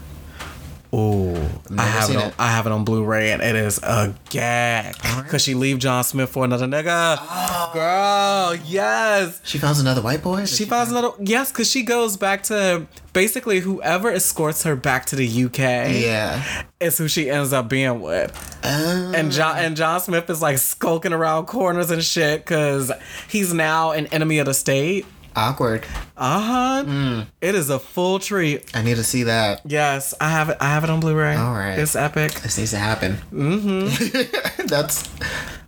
Ooh, I have it, on, it. I have it on Blu-ray, and it is a gag. Cause she leave John Smith for another nigga. Oh. Girl, yes. She finds another white boy. Does She finds another yes, cause she goes back to basically whoever escorts her back to the UK Yeah. is who she ends up being with. Uh, And John and John Smith is like skulking around corners and shit because he's now an enemy of the state. Awkward. Uh huh. Mm. It is a full treat. I need to see that. Yes, I have it. I have it on Blu-ray. All right. it's epic. This needs to happen. Mm-hmm. That's.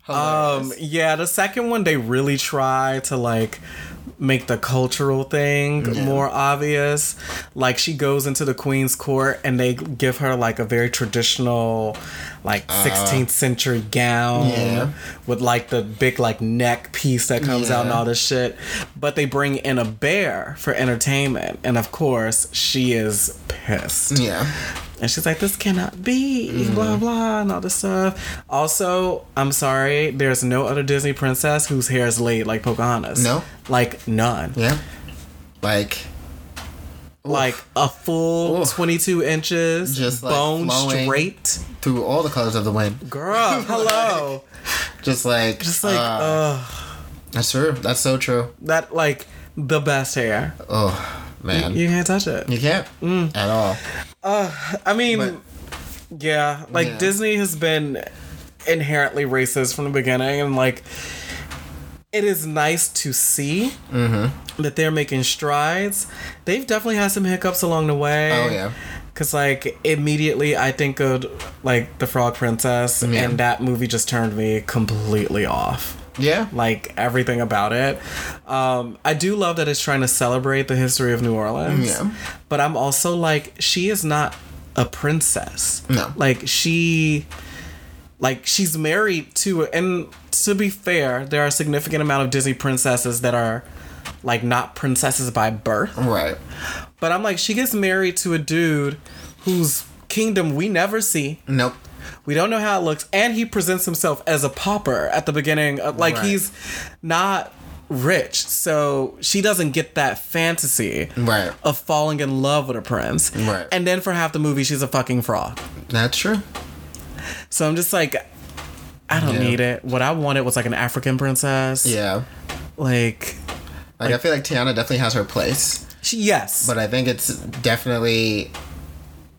Um, yeah, the second one they really try to like make the cultural thing more obvious. Like she goes into the queen's court and they give her like a very traditional like 16th century gown Yeah. with like the big like neck piece that comes out and all this shit. But they bring in a bear for entertainment and of course she is pissed. yeah. And she's like, this cannot be, Mm-hmm. blah, blah, and all this stuff. Also, I'm sorry, there's no other Disney princess whose hair is laid like Pocahontas. No? Like, none. Yeah. Like. Like a full Oof. 22 inches, Just, like, bone straight. Through all the colors of the wind. Girl, hello. Just like. Just like, uh, uh, That's true. That's so true. that, like, the best hair. Oh, man. You can't touch it. You can't at all. Uh, I mean, But- yeah, like Yeah. Disney has been inherently racist from the beginning, and like it is nice to see Mm-hmm. that they're making strides. They've definitely had some hiccups along the way. Oh yeah. Cause like immediately I think of like the Frog Princess, Yeah. and that movie just turned me completely off Yeah. like everything about it. Um, I do love that it's trying to celebrate the history of New Orleans. Yeah. But I'm also like, she is not a princess. No. Like she like she's married to and to be fair, there are a significant amount of Disney princesses that are like not princesses by birth. Right. But I'm like, she gets married to a dude whose kingdom we never see. Nope. We don't know how it looks, and he presents himself as a pauper at the beginning. Of, like Right. he's not rich, so she doesn't get that fantasy Right. of falling in love with a prince. Right. And then for half the movie, she's a fucking fraud. That's true. So I'm just like, I don't Yeah. need it. What I wanted was like an African princess. Yeah. Like, Like, I feel like Tiana definitely has her place, she, yes, but I think it's definitely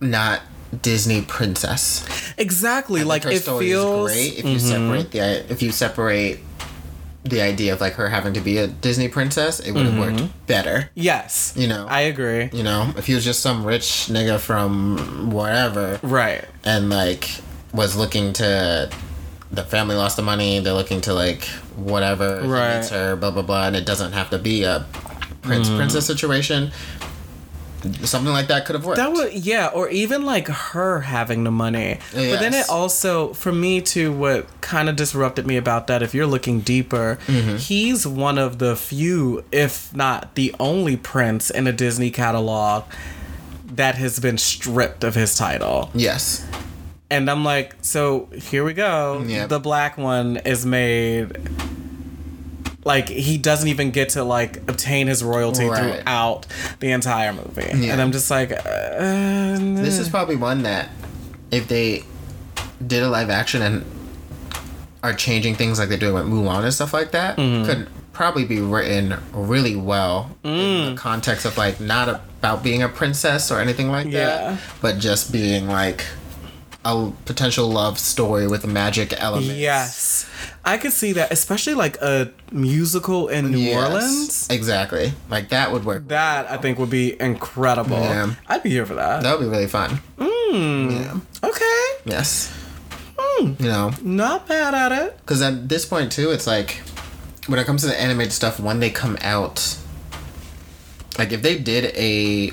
not Disney princess. exactly. I like her it story feels. is great if you mm-hmm. separate the if you separate the idea of like her having to be a Disney princess, it would have worked mm-hmm. better. Yes, You know. I agree. You know, if he was just some rich nigga from wherever Right. and like was looking to the family lost the money, they're looking to like whatever he Right. meets her, blah blah blah, and it doesn't have to be a prince Mm-hmm. princess situation. Something like that could have worked. That would yeah, or even like her having the money. But then it also for me too what kind of disrupted me about that if you're looking deeper, Mm-hmm. he's one of the few if not the only prince in a Disney catalog that has been stripped of his title. yes. And I'm like, so here we go. Yep. The black one is made like he doesn't even get to like obtain his royalty Right. throughout the entire movie. Yeah. And I'm just like uh, This is probably one that if they did a live action and are changing things like they're doing with Mulan and stuff like that, Mm-hmm. could probably be written really well in Mm. the context of like not about being a princess or anything like Yeah. that, but just being like a potential love story with magic elements. Yes. I could see that, especially like a musical in New Yes, Orleans. Exactly. Like that would work. That I think would be incredible. Yeah. I'd be here for that. That would be really fun. Yeah. Okay. Yes. Hmm. You know, Not bad at it. Because at this point too, it's like when it comes to the animated stuff, when they come out, like if they did a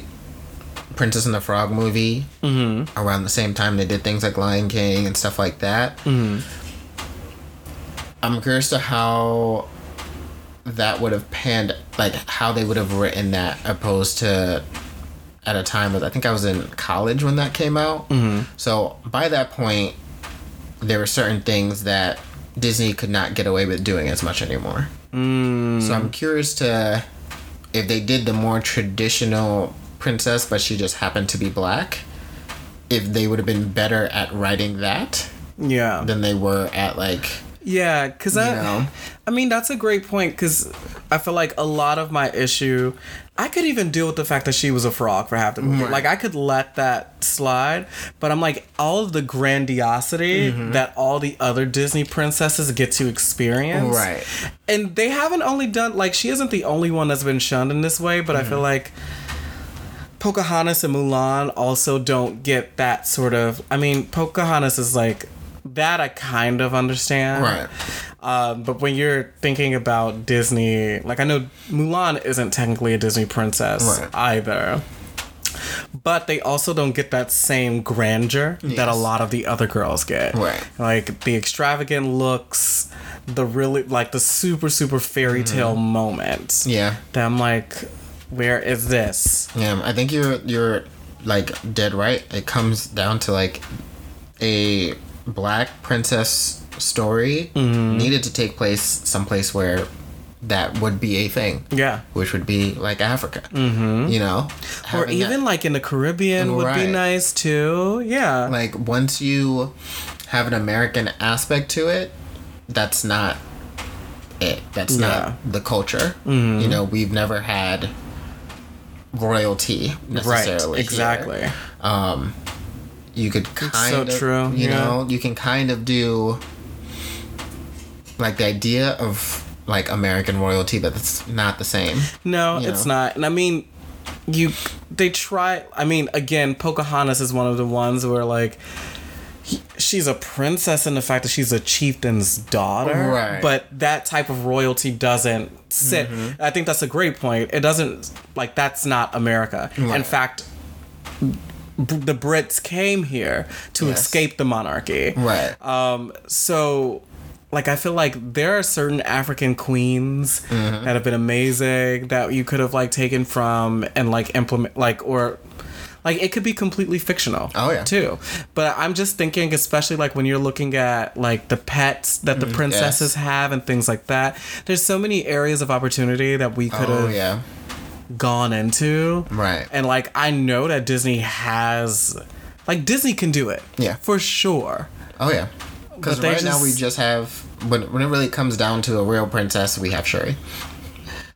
Princess and the Frog movie mm-hmm. around the same time they did things like Lion King and stuff like that. Mm-hmm. I'm curious to how that would have panned, like how they would have written that opposed to at a time of I think I was in college when that came out. Mm-hmm. So by that point, there were certain things that Disney could not get away with doing as much anymore. Mm. So I'm curious to if they did the more traditional princess, but she just happened to be black. If they would have been better at writing that Yeah. than they were at like Yeah, because I, know? I mean, that's a great point because I feel like a lot of my issue, I could even deal with the fact that she was a frog for half the movie. Right. Like, I could let that slide, but I'm like, all of the grandiosity Mm-hmm. that all the other Disney princesses get to experience. Right. And they haven't only done, like, she isn't the only one that's been shunned in this way, but I Mm-hmm. feel like. Pocahontas and Mulan also don't get that sort of. I mean, Pocahontas is like that. I kind of understand, Right. Um, but when you're thinking about Disney, like I know Mulan isn't technically a Disney princess Right. either, but they also don't get that same grandeur that a lot of the other girls get. Right. Like the extravagant looks, the really like the super super fairy tale moments. Mm-hmm. yeah. That I'm like, where is this? Yeah, I think you're you're like dead right. It comes down to like a black princess story Mm-hmm. needed to take place someplace where that would be a thing. Yeah. Which would be like Africa. Mm-hmm. You know? Or Having that- even like in the Caribbean would be nice too. Yeah. like once you have an American aspect to it, that's not it. That's Yeah. not the culture. You know, we've never had royalty necessarily. right. Exactly. Here. You could kind so of, true, You yeah. know, you can kind of do like the idea of like American royalty, but it's not the same. No, you it's know? not. And I mean, you they try. I mean, again, Pocahontas is one of the ones where like he- she's a princess in the fact that she's a chieftain's daughter, Right. But that type of royalty doesn't sit. Mm-hmm. I think that's a great point. It doesn't like that's not America. In fact. The Brits came here to Yes. escape the monarchy. Right. Um, so like I feel like there are certain African queens Mm-hmm. that have been amazing that you could have like taken from and like implement like or like it could be completely fictional. Oh, yeah. Too. But I'm just thinking especially like when you're looking at like the pets that the princesses Mm, yes. have and things like that. There's so many areas of opportunity that we could oh have yeah. gone into. Right. And like I know that Disney has like Disney can do it. Yeah. For sure. Oh yeah. Because right now we just- just have when when it really comes down to a real princess, we have Shuri.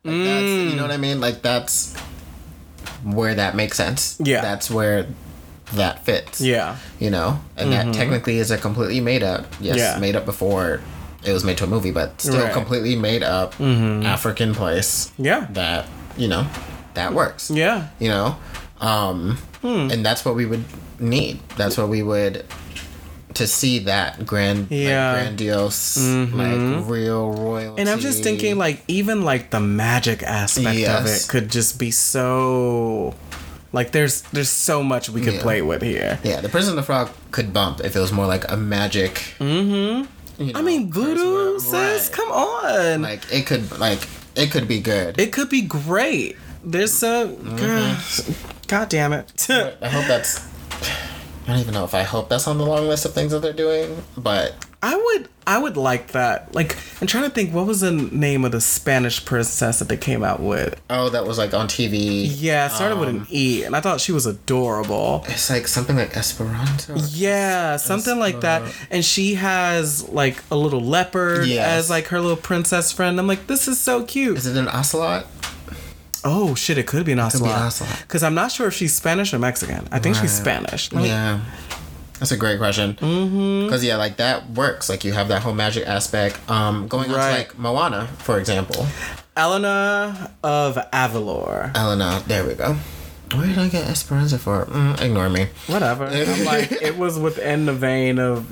Like that's, you know what I mean? Like that's where that makes sense. Yeah. That's where that fits. Yeah. You know, and that technically is a completely made up. Yes, Yeah. made up before it was made to a movie, but still Right. completely made up African place. Yeah. That you know, that works Yeah. you know um Hmm. and that's what we would need that's what we would to see that grand Yeah. Mm-hmm. like grandiose like real royal. And I'm just thinking, like, even like the magic aspect of it could just be so. Like, there's there's so much we could Yeah. play with here. yeah the prison of the frog could bump if it was more like a magic mm-hmm I mean, voodoo, says, right. come on. like it could like it could be good it could be great. There's so. Mm-hmm. God damn it. i hope that's i don't even know if i hope that's on the long list of things that they're doing but I would I would like that. Like, I'm trying to think, what was the name of the Spanish princess that they came out with? oh that was like on tv Yeah, it started with Um, an E, and I thought she was adorable. it's like something like esperanto Yeah, something like that. And she has like a little leopard Yes. as like her little princess friend. I'm like, this is so cute. is it an ocelot Oh shit, it could be an ocelot. Because I'm not sure if she's Spanish or Mexican. I think she's Spanish. Me- Yeah. That's a great question. Because, yeah, like that works. Like you have that whole magic aspect. Um, going on to like Moana, for example. Elena of Avalor. Elena, there we go. Where did I get Esperanza for? Mm, ignore me. Whatever. I'm like, it was within the vein of,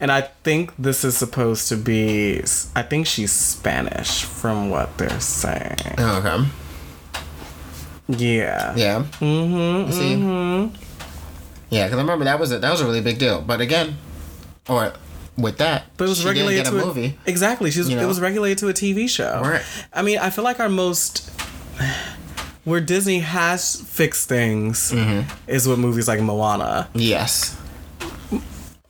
and I think this is supposed to be. I think she's Spanish from what they're saying. Oh, okay. Yeah. Yeah. Mm-hmm. See. Yeah, because I remember that was a, that was a really big deal. But again, or with that, But it was she regulated didn't get to a movie. Exactly. She was, You It was regulated to a TV show. Right. I mean, I feel like our most where Disney has fixed things Mm-hmm. is with movies like Moana. Yes.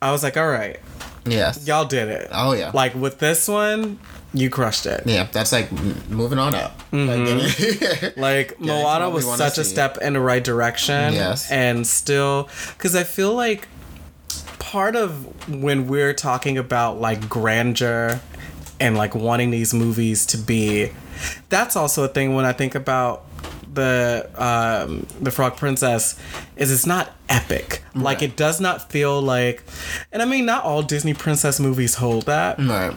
I was like, all right, Yes. y'all did it. Oh, yeah. Like with this one, you crushed it. Yeah, that's like moving on up. Mm-hmm. Like, Moana was such a see. step in the right direction. Yes. And still, because I feel like part of when we're talking about like grandeur and like wanting these movies to be, that's also a thing when I think about the um the frog princess is it's not epic like it does not feel like and i mean not all disney princess movies hold that right.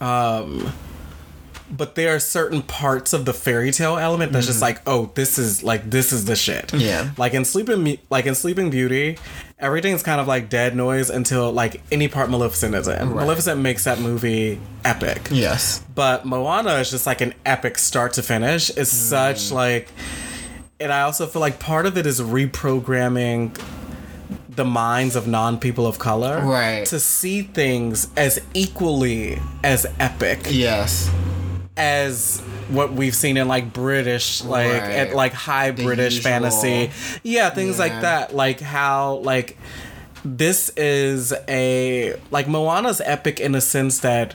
But there are certain parts of the fairy tale element that's just like, oh, this is like this is the shit. Mm-hmm. Yeah. Like in Sleeping, like in Sleeping Beauty, everything's kind of like dead noise until like any part Maleficent is in. Right. Maleficent makes that movie epic. Yes. But Moana is just like an epic start to finish. It's Mm. such like, and I also feel like part of it is reprogramming the minds of non people of color Right. to see things as equally as epic Yes. as what we've seen in like British, like Right. at like high The British usual. fantasy. Yeah, things like that. Like how like this is a like Moana's epic in the sense that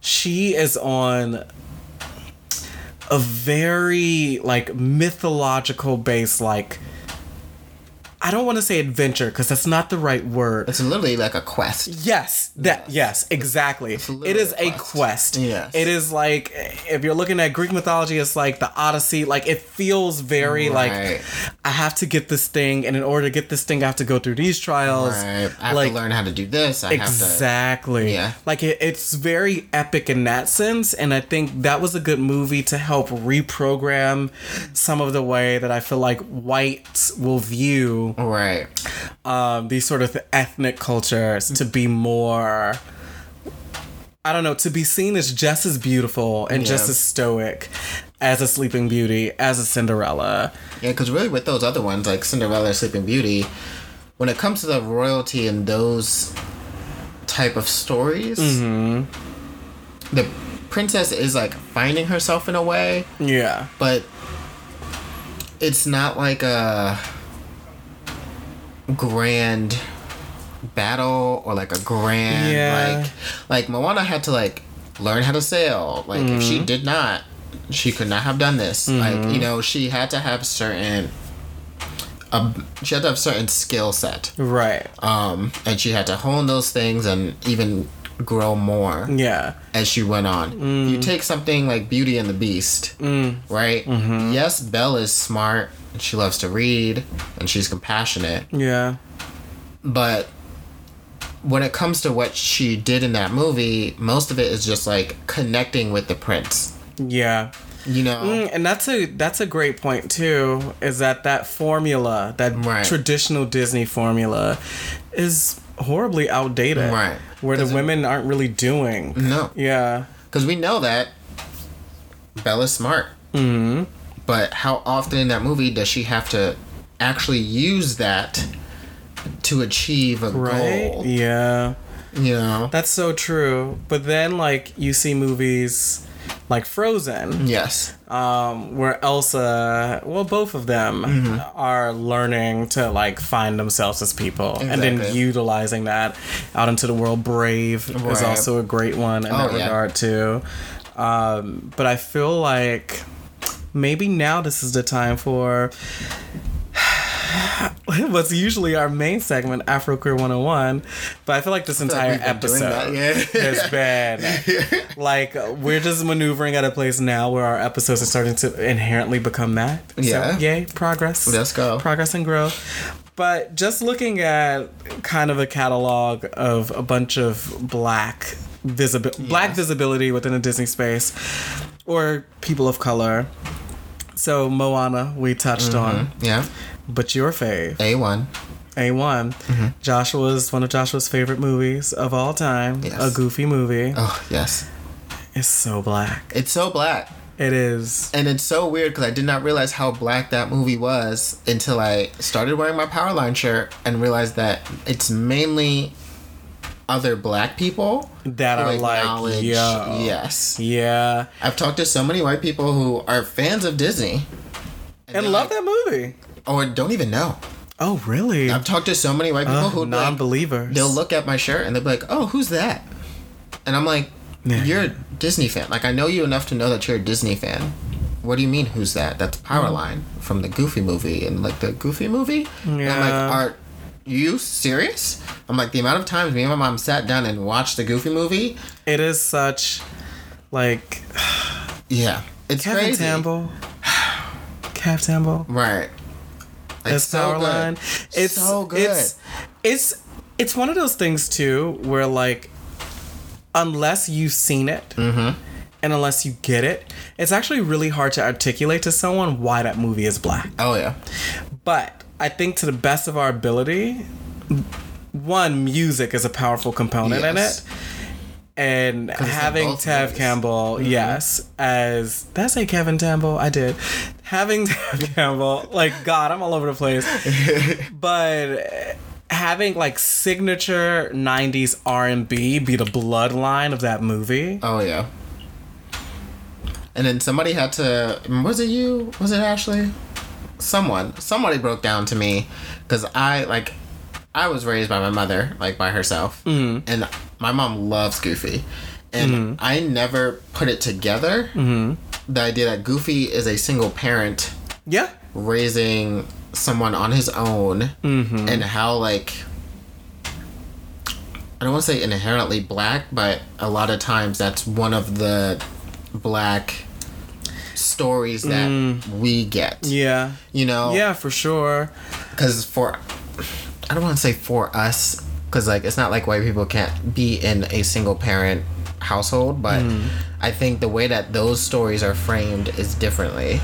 she is on a very like mythological base like I don't want to say adventure because that's not the right word. It's literally like a quest. Yes, that yes, exactly. literally It is a quest. quest. Yes. It is like if you're looking at Greek mythology, it's like the Odyssey. Like it feels very Right. like I have to get this thing, and in order to get this thing, I have to go through these trials. Right. I have like to learn how to do this. I have to. exactly. Yeah. Like it, it's very epic in that sense, and I think that was a good movie to help reprogram some of the way that I feel like whites will view Right. um, these sort of ethnic cultures to be more I don't know, to be seen as just as beautiful and just as stoic as a Sleeping Beauty, as a Cinderella. Yeah, because really with those other ones like Cinderella, Sleeping Beauty, when it comes to the royalty and those type of stories, Mm-hmm. the princess is like finding herself in a way, Yeah. but it's not like a grand battle or like a grand Yeah. like like Moana had to like learn how to sail. Like if Mm-hmm. she did not, she could not have done this. Like you know, she had to have certain. Um, she had to have certain skill set, Right. um, and she had to hone those things and even grow more Yeah. as she went on. Mm. You take something like Beauty and the Beast, right? Mm-hmm. Yes, Belle is smart and she loves to read and she's compassionate, Yeah. but when it comes to what she did in that movie, most of it is just like connecting with the prince. Yeah. You know, Mm, and that's a that's a great point too. Is that that formula, that Right. traditional Disney formula, is horribly outdated. Right. Where the women aren't really doing. no, Yeah. because we know that Bella's smart. Mm-hmm. But how often in that movie does she have to actually use that to achieve a Right. goal? Yeah. You know. That's so true. But then, like, you see movies like Frozen, Yes. um, where Elsa, well, both of them Mm-hmm. are learning to, like, find themselves as people and then utilizing that out into the world. Brave is also a great one in Oh, that yeah. regard, too. Um, but I feel like maybe now this is the time for what's usually our main segment, Afro Queer 101. But I feel like this entire doing episode that, yeah. has been like we're just maneuvering at a place now where our episodes are starting to inherently become that. Yeah. So, yay, progress. Let's go. Progress and growth. But just looking at kind of a catalog of a bunch of black visible black visibility within the Disney space or people of color. So Moana we touched on, mm-hmm. Yeah. but your fave, A1. A1, mm-hmm. Joshua's one of Joshua's favorite movies of all time, Yes. a goofy movie. Oh, yes. It's so black. It's so black. It is. And it's so weird because I did not realize how black that movie was until I started wearing my Powerline shirt and realized that it's mainly other black people That are like, yo. Yes. Yeah. I've talked to so many white people who are fans of Disney And they're love like- that movie. or don't even know. Oh, really? I've talked to so many white people Uh, who like, non-believers. they'll look at my shirt and they'll be like, "Oh, who's that?" And I'm like, Yeah. "You're a Disney fan. Like I know you enough to know that you're a Disney fan." What do you mean? Who's that? That's Powerline from the Goofy movie and like the Goofy movie. And I'm like, Yeah. You serious? I'm like, the amount of times me and my mom sat down and watched the Goofy movie. It is such, like, Yeah, it's Kevin crazy. Tambo. Kev Tambo. Right. It's so good. It's so good. It's it's it's one of those things too where like unless you've seen it Mm-hmm. and unless you get it, it's actually really hard to articulate to someone why that movie is black. oh yeah. But I think to the best of our ability, one music is a powerful component in it. And having Tev. Campbell, mm-hmm. yes, as did I say Kevin Campbell? I did. Having Tev Campbell, like God, I'm all over the place. but having like signature '90s R&B be the bloodline of that movie. Oh yeah. And then somebody had to. Was it you? Was it Ashley? Someone. Somebody broke down to me because I like. I was raised by my mother, like by herself, mm. and my mom loves Goofy, and I never put it together. Mm-hmm. The idea that Goofy is a single parent Yeah, raising someone on his own, and how like. I don't want to say inherently black, but a lot of times that's one of the black stories that mm. we get. yeah, You know? yeah, for sure. Because for. I don't want to say for us, because like it's not like white people can't be in a single parent household, but mm. I think the way that those stories are framed is differently.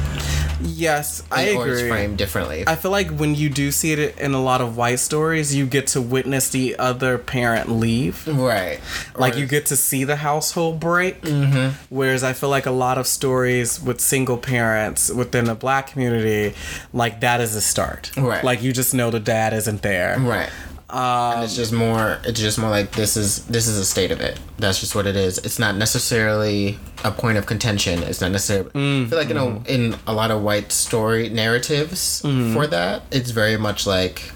Yes, I or it's agree. framed differently. I feel like when you do see it in a lot of white stories, you get to witness the other parent leave. right. Like Or- you get to see the household break. Mm-hmm. Whereas I feel like a lot of stories with single parents within the black community, like that is a start. Right. Like you just know the dad isn't there. Right. Um, and it's just more it's just more like this is this is a state of it. That's just what it is. It's not necessarily a point of contention. It's not necessarily i feel like you know in a lot of white story narratives for that it's very much like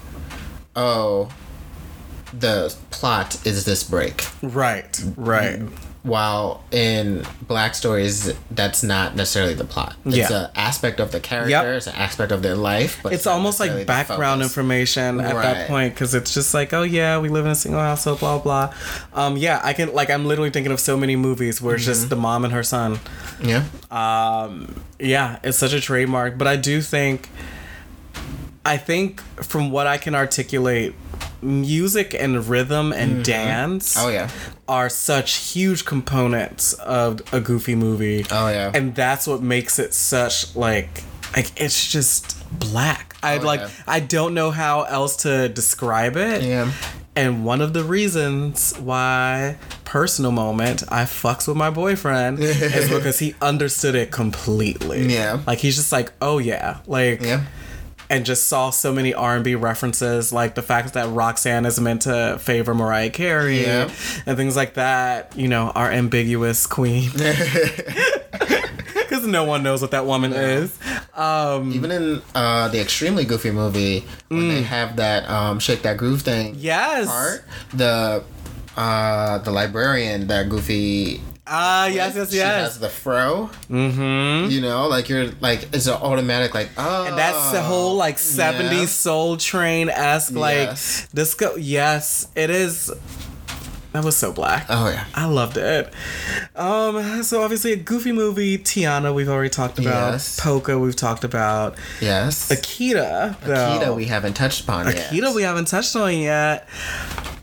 oh the plot is this break. Right. Right. While in black stories that's not necessarily the plot it's Yeah. an aspect of the character Yep. it's an aspect of their life but It's not almost like background information at that point because it's just like, oh yeah, we live in a single household, blah blah. Um, yeah, I can like I'm literally thinking of so many movies where it's Mm-hmm. just the mom and her son. yeah um yeah it's such a trademark but i do think i think from what i can articulate music and rhythm and mm-hmm. dance oh yeah are such huge components of a goofy movie Oh, yeah. and that's what makes it such like like it's just black i Oh, like yeah. i don't know how else to describe it Yeah. and one of the reasons why personal moment I fucks with my boyfriend is because he understood it completely. Yeah. Like he's just like, "Oh yeah." Like yeah and just saw so many R&B references like the fact that Roxanne is meant to favor Mariah Carey Yeah. and things like that, you know, our ambiguous queen. Cuz no one knows what that woman is. Um Even in uh, the extremely goofy movie, when Mm. they have that um, shake that groove thing yes. part, the uh, the librarian that Goofy. Ah, yes, yes, yes. She has the fro. Mm-hmm. You know, like you're like it's an automatic like oh. And that's the whole like 70s yeah. Soul Train esque like Yes. disco. Yes, it is. That was so black. Oh yeah. I loved it. Um, so obviously a goofy movie, Tiana, we've already talked about. Yes. Polka, we've talked about. Yes. Akita, though. Akita we haven't touched upon yet. Akita, we haven't touched on yet.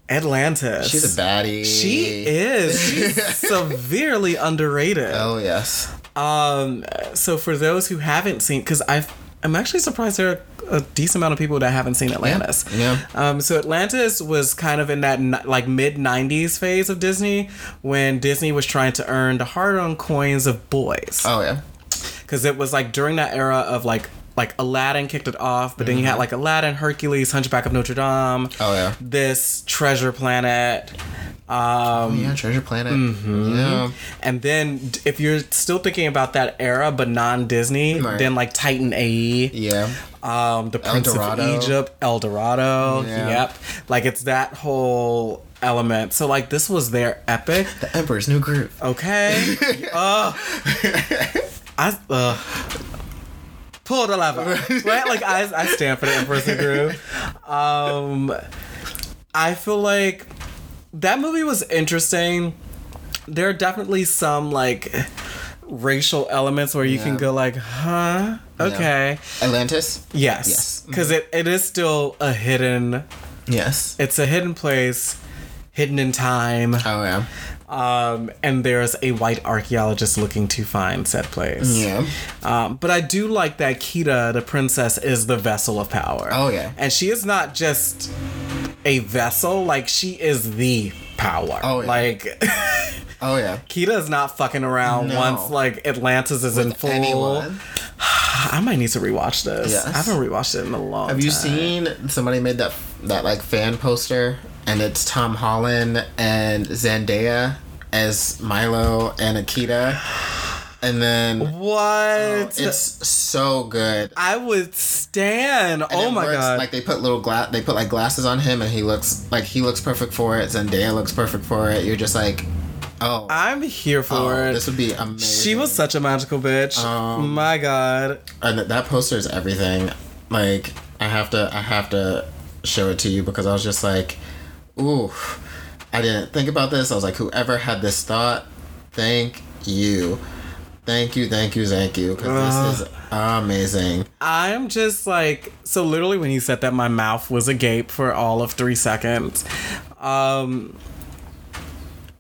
Atlantis. She's a baddie. She is. She's severely underrated. Oh yes. Um, so for those who haven't seen, because I've, I'm actually surprised there are a decent amount of people that haven't seen Atlantis. Yeah. Um, so Atlantis was kind of in that like mid '90s phase of Disney when Disney was trying to earn the hard-earned coins of boys. Oh yeah. because it was like during that era of like like Aladdin kicked it off, but then you had like Aladdin, Hercules, Hunchback of Notre Dame. Oh, yeah. This Treasure Planet. Um, Yeah, Treasure Planet. Yeah. and then if you're still thinking about that era but non Disney, Right. then like Titan AE, Yeah. um, the Prince Dorado. of Egypt, El Dorado. Yeah. Yep. Like it's that whole element. So like this was their epic. The Emperor's New Groove. Okay. uh, I uh, pull the lever. right? Like I, I stand for the Emperor's New Groove. Um, I feel like that movie was interesting. There are definitely some like racial elements where you can go like, huh? Okay. Atlantis. Yes. Yes. Because it, it is still a hidden Yes. it's a hidden place, hidden in time. Oh yeah. Um, and there's a white archaeologist looking to find said place. Yeah. Um, but I do like that Kida, the princess, is the vessel of power. Oh, yeah. And she is not just a vessel, like she is the power. Oh, yeah. Like Oh yeah. Kida is not fucking around No. once like Atlantis is in full. Anyone. I might need to rewatch this. Yes. I haven't rewatched it in a long time. Have time. you seen somebody made that that like fan poster and it's Tom Holland and Zendaya as Milo and Akita, and then What? it's so good. I would stand. And oh my works, god. Like they put little glass, they put like glasses on him, and he looks like he looks perfect for it. Zendaya looks perfect for it. You're just like, oh, I'm here for oh, it. this would be amazing. She was such a magical bitch. Um, my god. and that poster is everything. Like I have to, I have to show it to you because I was just like, ooh, I didn't think about this. I was like, whoever had this thought, thank you, thank you, thank you, thank you, because this is amazing. I'm just like so literally when you said that my mouth was agape for all of three seconds. Um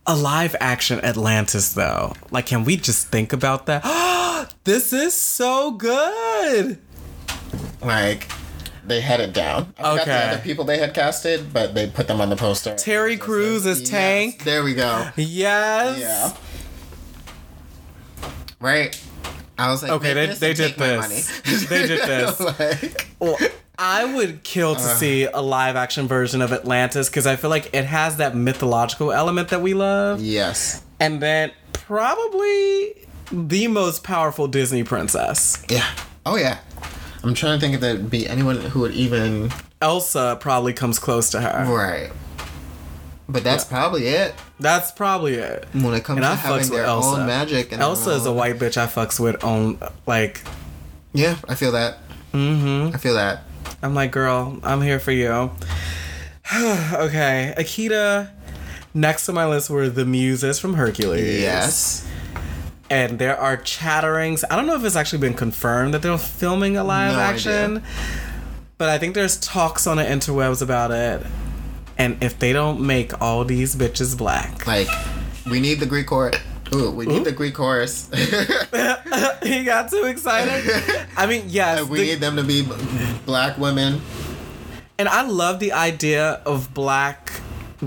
a live action Atlantis though. Like can we just think about that? this is so good. Like. They had it down. I Okay. the other people they had casted, but they put them on the poster. Terry Crews is Yes, Tank. There we go. Yes. Yeah. Right. I was like, Okay, they, they did this. they did this. like, Well, I would kill to uh-huh. see a live action version of Atlantis because I feel like it has that mythological element that we love. yes. And then probably the most powerful Disney princess. Yeah. Oh yeah. I'm trying to think if there'd be anyone who would even Elsa probably comes close to her. right. But that's probably it That's probably it. when it comes And to I having their Elsa. own magic. And Elsa is a white bitch I fucks with on like Yeah, I feel that. Mm-hmm. I feel that. I'm like, girl, I'm here for you. okay, Akita. Next to my list were the muses from Hercules. Yes. And there are chatterings. I don't know if it's actually been confirmed that they're filming a live No action, idea. but I think there's talks on the interwebs about it. And if they don't make all these bitches black, Like, we need the Greek chorus. Ooh, we need the Greek chorus. he got too excited. I mean, yes, we the- need them to be b- black women. and I love the idea of black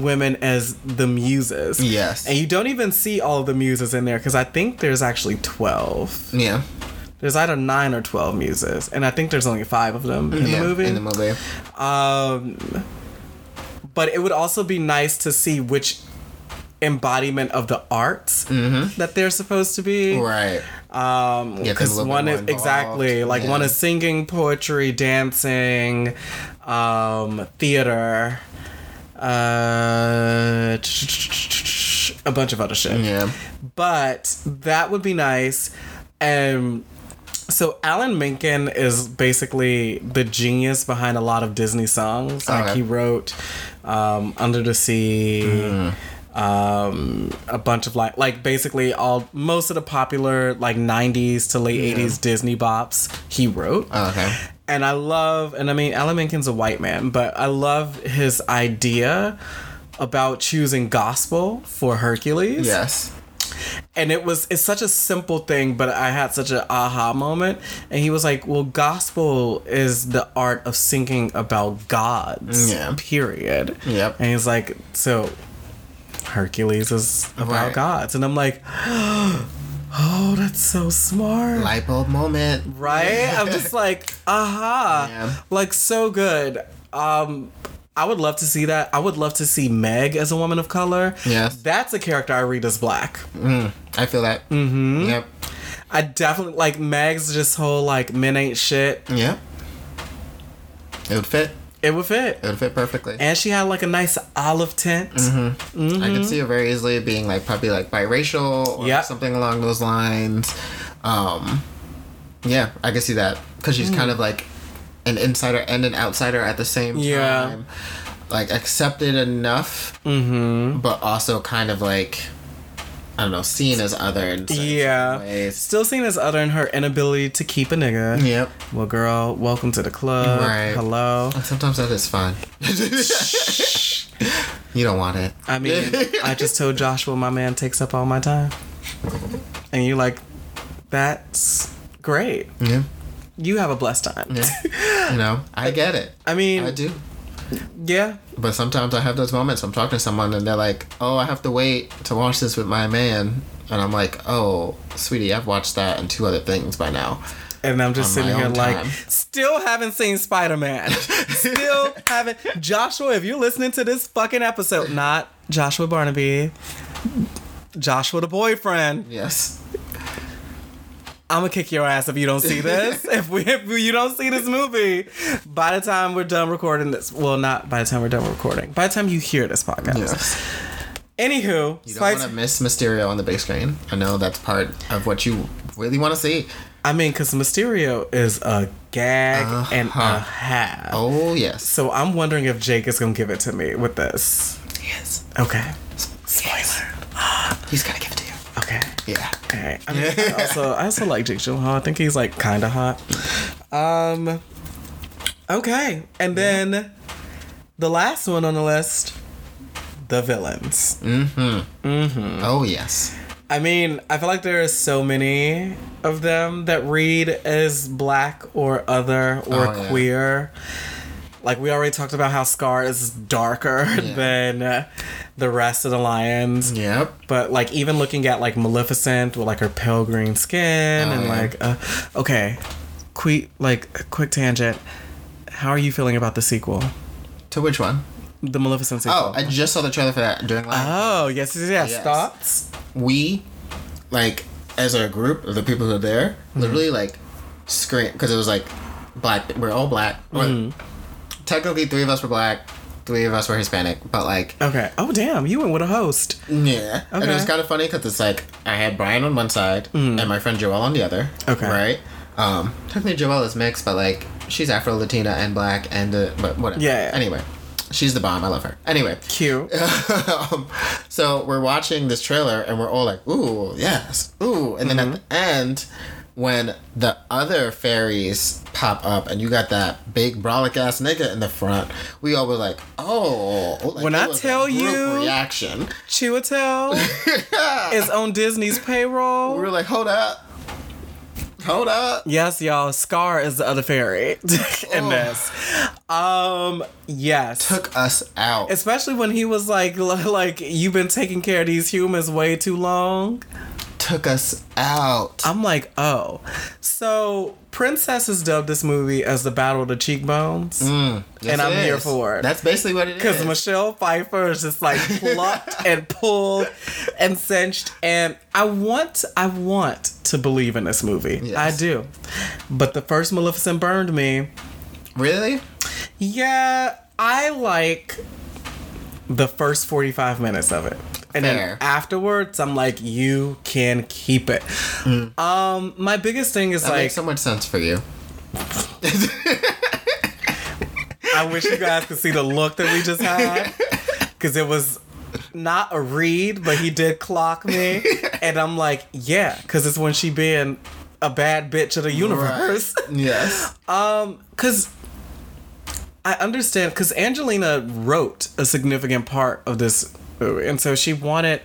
women as the muses. Yes. And you don't even see all the muses in there because I think there's actually 12. Yeah. There's either 9 or 12 muses. And I think there's only 5 of them in yeah. the movie. In the movie. Um, but it would also be nice to see which embodiment of the arts that they're supposed to be. Mm-hmm. Right. Um, Get them a because bit one is exactly like one is singing, poetry, dancing, um, theater, uh, a bunch of other shit Yeah. but that would be nice. And so Alan Menken is basically the genius behind a lot of Disney songs. Like Okay. he wrote um, Under the Sea. Um, a bunch of like, like basically all most of the popular like '90s to late '80s Disney bops he wrote. Oh, okay. And I love, and I mean, Alan Menken's a white man, but I love his idea about choosing gospel for Hercules Yes. and it was it's such a simple thing but i had such an aha moment and he was like well gospel is the art of singing about gods Yeah. period Yep. and he's like so hercules is about Right. gods and i'm like Oh, that's so smart. Light bulb moment. right? I'm just like, aha. Yeah. Like so good. Um I would love to see that. I would love to see Meg as a woman of color. Yes. That's a character I read as black. I feel that. Mm-hmm. Yep. I definitely like Meg's just whole like men ain't shit. Yep. It would fit. It would fit. It would fit perfectly. And she had like a nice olive tint. I could see her very easily being like probably like biracial or Yep. something along those lines. Um, yeah, I can see that because she's kind of like an insider and an outsider at the same time. Yeah. Like accepted enough, mm-hmm. but also kind of like I don't know, seen as other in Yeah. ways. Still seen as other in her inability to keep a nigga. Yep. Well, girl, welcome to the club. Right. Hello. And sometimes that is fun. you don't want it. I mean, I just told Joshua my man takes up all my time. And you're like, that's great. Yeah. You have a blessed time. Yeah. you know, I get it. I mean, I do. Yeah. But sometimes I have those moments. I'm talking to someone and they're like, "Oh, I have to wait to watch this with my man," and I'm like, "Oh, sweetie, I've watched that and two other things by now." And I'm just sitting here like, time. still haven't seen Spider Man. still haven't. Joshua, if you're listening to this fucking episode, not Joshua Barnaby, Joshua the boyfriend, Yes. I'm gonna kick your ass if you don't see this. if we if you don't see this movie, by the time we're done recording this, well, not by the time we're done recording, by the time you hear this podcast. Yes. Anywho, You don't want to miss Mysterio on the big screen. I know that's part of what you really want to see. I mean, because Mysterio is a gag and a Uh-huh. half. Oh yes. So I'm wondering if Jake is gonna give it to me with this. Yes. Okay. Spoiler. He's gonna give it. Okay. Yeah. Okay. I, mean, I also I also like Jake Gyllenhaal. I think he's like kind of hot. Um. Okay, and then the last one on the list, the villains. Mm-hmm. Mm-hmm. Oh yes. I mean, I feel like there are so many of them that read as black or other or Oh, yeah. Like we already talked about how Scar is darker than uh, the rest of the lions. Yep. But like even looking at like Maleficent with like her pale green skin Oh, and yeah. like uh, okay, quick like quick tangent. How are you feeling about the sequel, To which one? the Maleficent sequel? Oh, I just saw the trailer for that during live. oh yes, yes, yes. Yes. Thoughts? we like as a group of the people who are there Mm-hmm. literally like scream because it was like black we're all black Mm-hmm. Technically three of us were black three of us were hispanic but like Okay. Oh damn, you went with a host. yeah Okay. and it was Mm. kind of funny because it's like i had brian on one side and my friend joelle on the other Okay. right um technically joelle is mixed but like she's afro latina and black and uh, but whatever Yeah. anyway she's the bomb i love her anyway Cute. um, so we're watching this trailer and we're all like, ooh, yes, ooh. And then at the end, when the other fairies pop up and you got that big brolic ass nigga in the front, we all were like, oh. Like, When I tell you- reaction, Chiwetel is on Disney's payroll. we were like, hold up. Hold up. Yes, y'all. Scar is the other fairy in Oh. this. Um, yes. Took us out. Especially when he was like, like you've been taking care of these humans way too long. Took us out. I'm like, oh. So Princess has dubbed this movie as the Battle of the Cheekbones. Mm, yes, and I'm it here is. for it. That's basically what it is. Because Michelle Pfeiffer is just like plucked and pulled and cinched, and I want, I want to believe in this movie. Yes. I do, but the first Maleficent burned me. Really? Yeah, I like the first forty-five minutes of it, and then afterwards, I'm like, you can keep it. Um, my biggest thing is That like, makes so much sense for you. I wish you guys could see the look that we just had. Because it was not a read, but he did clock me. And I'm like, yeah, because it's when she being a bad bitch of the universe. Yes. Um, because I understand, because Angelina wrote a significant part of this. And so she wanted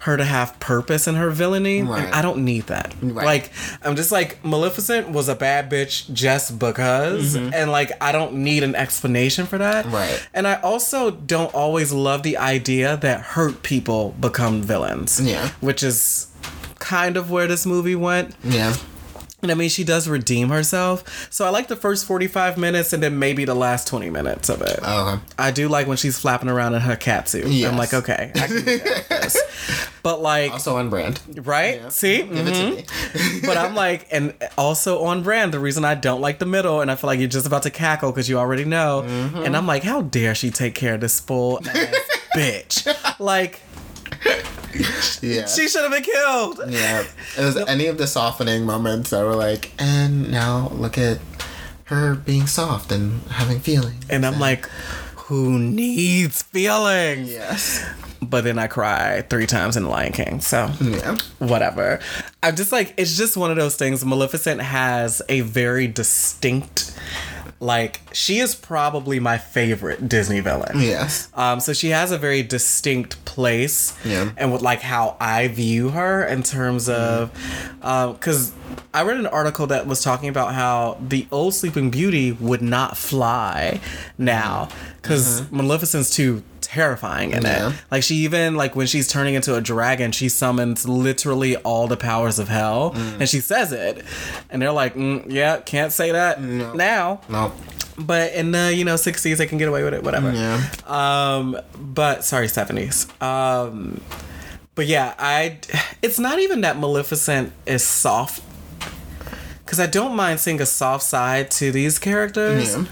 her to have purpose in her villainy. Right. And I don't need that. Right. Like, I'm just like, Maleficent was a bad bitch just because. And like, I don't need an explanation for that. Mm-hmm. Right. And I also don't always love the idea that hurt people become villains. Yeah. Which is kind of where this movie went. Yeah. And I mean, she does redeem herself. So I like the first 45 minutes and then maybe the last 20 minutes of it. Oh, okay. I do like when she's flapping around in her cat suit. Yes. I'm like, okay, I can this. But like, Also on brand. right? See? Give it to mm-hmm. me. but I'm like, and also on brand, the reason I don't like the middle, and I feel like you're just about to cackle because you already know. Mm-hmm. And I'm like, how dare she take care of this ass bitch? Like, Yeah. she should have been killed. yeah. It was any of the softening moments that were like, and now look at her being soft and having feelings. And I'm like, who needs feelings? Yes. But then I cry three times in Lion King. So Yeah. whatever. I'm just like, it's just one of those things. Maleficent has a very distinct, like, she is probably my favorite Disney villain. Yes. Um, so she has a very distinct place, Yeah. and with like how I view her in terms of, um because I read an article that was talking about how the old Sleeping Beauty would not fly now because Maleficent's too terrifying in Yeah. it. Like she even like when she's turning into a dragon, she summons literally all the powers of hell, and she says it, and they're like, mm, yeah, can't say that now. No. But in the you know sixties, they can get away with it, whatever. Yeah. Um, but sorry, seventies. Um, but yeah, I. It's not even that Maleficent is soft, because I don't mind seeing a soft side to these characters. Yeah.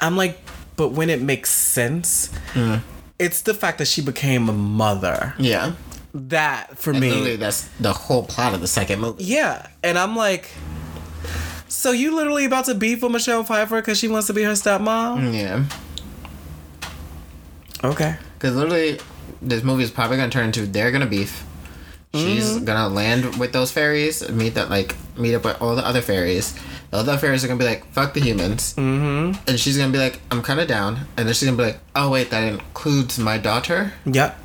I'm like, but when it makes sense, mm. it's the fact that she became a mother. Yeah. That for And me, literally, that's the whole plot of the second movie. yeah, and I'm like. So you literally about to beef with Michelle Pfeiffer because she wants to be her stepmom? Mm, yeah. Okay. Because literally, this movie is probably gonna turn into they're gonna beef. She's gonna land with those fairies, meet that like meet up with all the other fairies. The other fairies are gonna be like, "Fuck the humans," mm-hmm. and she's gonna be like, "I'm kind of down," and then she's gonna be like, "Oh wait, that includes my daughter," Yep.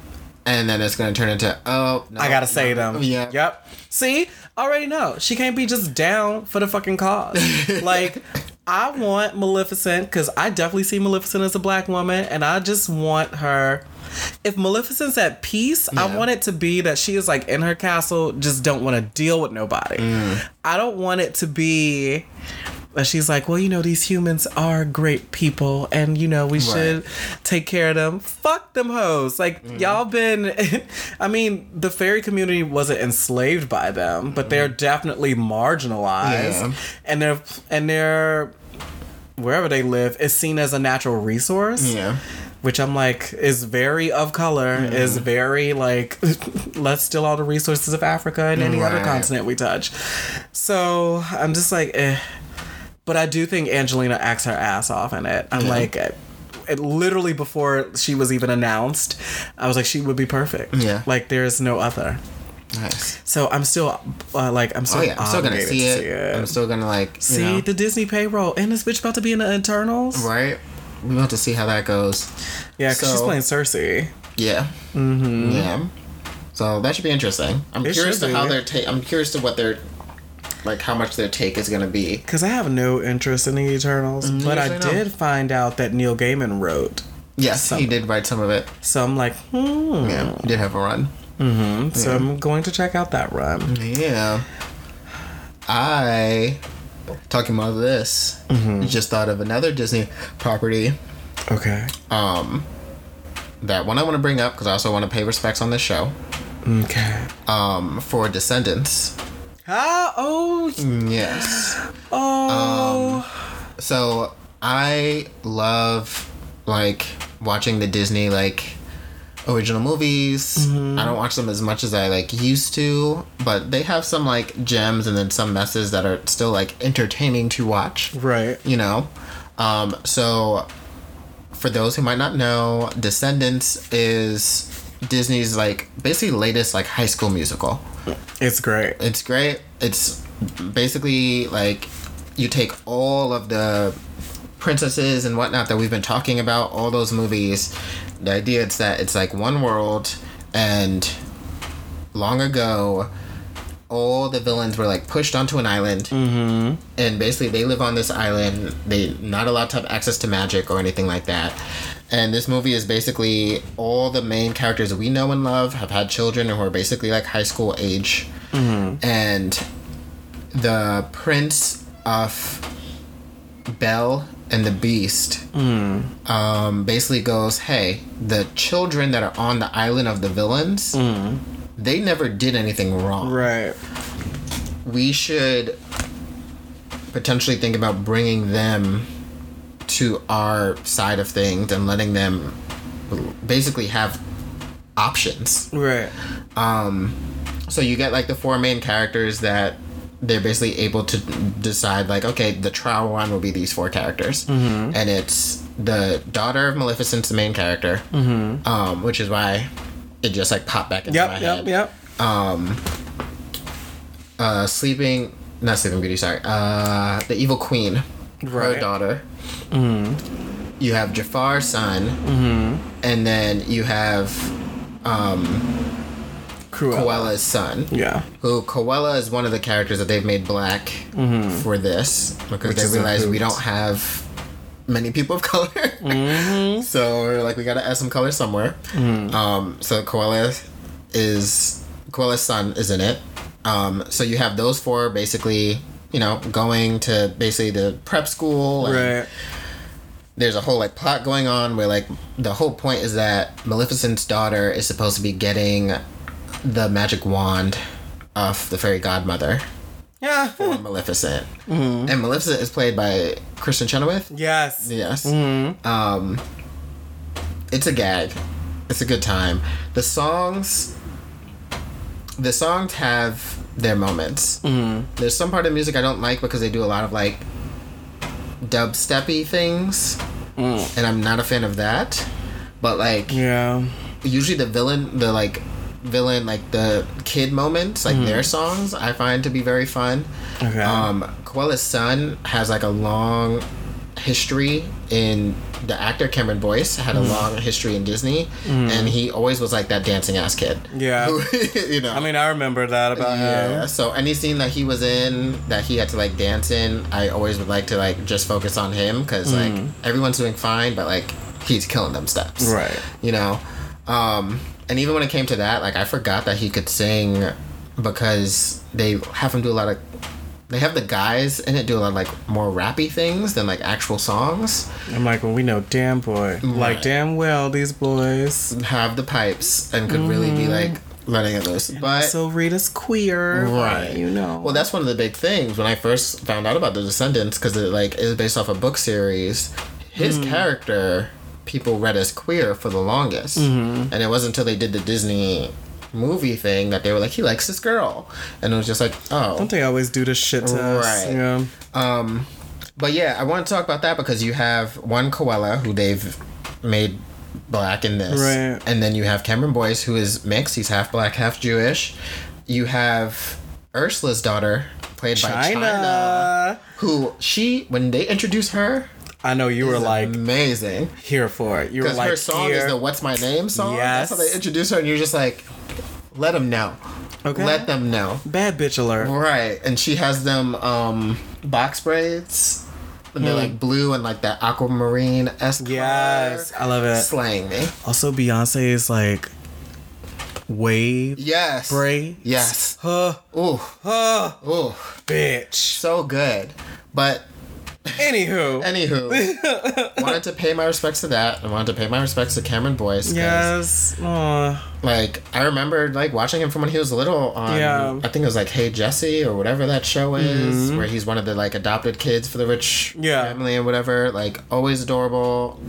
and then it's gonna turn into, "Oh, no, I gotta say no, them. Yeah. Yep. See, already know she can't be just down for the fucking cause. like, I want Maleficent because I definitely see Maleficent as a black woman, and I just want her. If Maleficent's at peace, I want it to be that she is like in her castle, just don't want to deal with nobody. Mm. I don't want it to be that she's like, well, you know, these humans are great people, and you know, we should take care of them. Fuck them hoes. Like Mm. y'all been. I mean, the fairy community wasn't enslaved by them, but they're definitely marginalized, Mm. Yeah. and they're and they're wherever they live is seen as a natural resource Yeah. Which I'm like is very of color, is very like let's steal all the resources of Africa and any other continent we touch. So I'm just like, eh. But I do think Angelina acts her ass off in it. I'm like, it, it literally before she was even announced, I was like, she would be perfect. Yeah. Like there's no other. Nice. So I'm still uh, like I'm still Oh yeah, I'm still gonna see to it. I'm still gonna like See know, the Disney payroll, and this bitch about to be in the Eternals. right. We want to see how that goes. Yeah, because she's playing Cersei. Yeah. Mm-hmm. Yeah. So that should be interesting. I'm It curious to how their take. I'm curious to what their, like, how much their take is gonna be. Because I have no interest in the Eternals, but I usually did find out that Neil Gaiman wrote. Yes, Some- he did write some of it. So I'm like, hmm. Yeah, he did have a run. Mm-hmm. Yeah. So I'm going to check out that run. Yeah. I talking about this. Just thought of another Disney property. Okay. Um, that one I want to bring up because I also want to pay respects on this show. Okay. Um, for Descendants. Ah, oh, Yes. oh. So I love like watching the Disney like original movies. I don't watch them as much as I like used to, but they have some like gems and then some messes that are still like entertaining to watch. right. You know, um, so for those who might not know, Descendants is Disney's like basically latest like high school musical. It's great. It's great. It's basically like you take all of the princesses and whatnot that we've been talking about, all those movies. The idea is that it's like one world, and long ago, all the villains were like pushed onto an island, mm-hmm. and basically they live on this island. They not allowed to have access to magic or anything like that. And this movie is basically all the main characters we know and love have had children who are basically like high school age, and the prince of Belle and the Beast um, basically goes, hey, the children that are on the island of the villains, they never did anything wrong. Right. We should potentially think about bringing them to our side of things and letting them basically have options. Right. So you get like the four main characters that they're basically able to decide like okay the trial one will be these four characters Mm-hmm. and it's the daughter of Maleficent's the main character Mm-hmm. um, which is why it just like popped back into my Yep. Yep. head Yep. uh, sleeping not sleeping beauty sorry uh, the evil queen her Right. daughter you have Jafar's son and then you have Cruella. Cruella's son Yeah. who Cruella is one of the characters that they've made black for this because Mm-hmm. Which they realize we don't have many people of color. Mm-hmm. so we're like, we gotta add some color somewhere. Um, so Cruella is Cruella's son is in it. Um, so you have those four basically, you know, going to basically the prep school. Right. there's a whole like plot going on where like the whole point is that Maleficent's daughter is supposed to be getting the magic wand of the fairy godmother Yeah. for Maleficent, and Maleficent is played by Kristin Chenoweth. Yes. Yes. Mm-hmm. Um, it's a gag. It's a good time. The songs. The songs have their moments. Mm-hmm. There's some part of music I don't like because they do a lot of like dubsteppy things, mm. and I'm not a fan of that. But like Yeah. usually the villain, the like villain, like the kid moments, like their songs, I find to be very fun. Okay. Um, Cruella's son has like a long history in the actor Cameron Boyce had a long history in Disney, and he always was like that dancing ass kid. Yeah. you know. I mean, I remember that about Yeah. him. So any scene that he was in that he had to like dance in, I always would like to like just focus on him because like everyone's doing fine, but like he's killing them steps. Right. You know, um, and even when it came to that, like I forgot that he could sing because they have him do a lot of. They have the guys in it do a lot of like more rappy things than like actual songs. I'm like, well, we know damn boy. Like, damn well, these boys. Have the pipes and could really be mm-hmm. like letting it loose. But So Rita's queer. Right. You know. Well, that's one of the big things when I first found out about the Descendants because it like is based off a book series. His hmm. character people read as queer for the longest, and it wasn't until they did the Disney movie thing that they were like, he likes this girl, and it was just like, oh. Don't they always do this shit to us? Right. Yeah. Um, but yeah, I want to talk about that because you have one Cruella who they've made black in this, Right. and then you have Cameron Boyce who is mixed. He's half black, half Jewish. You have Ursula's daughter, played by China. China, who she when they introduced her, I know you were like amazing here for it. You were because like her song here. is the "What's My Name" song. That's how they introduced her, and you're just like, let them know, Okay. let them know. Bad bitch alert. Right, and she has them um box braids. And they're like blue and like that aquamarine esque. Yes, I love it. Slaying me. Also, Beyonce is like wave Yes. braid. Yes. Huh, Ooh. huh, Ooh. bitch. So good. But Anywho. anywho, wanted to pay my respects to that. I wanted to pay my respects to Cameron Boyce. Yes. Aw. Like I remember like watching him from when he was little on Yeah. I think it was like Hey Jessie or whatever that show is mm-hmm. where he's one of the like adopted kids for the rich Yeah. family and whatever. Like always adorable.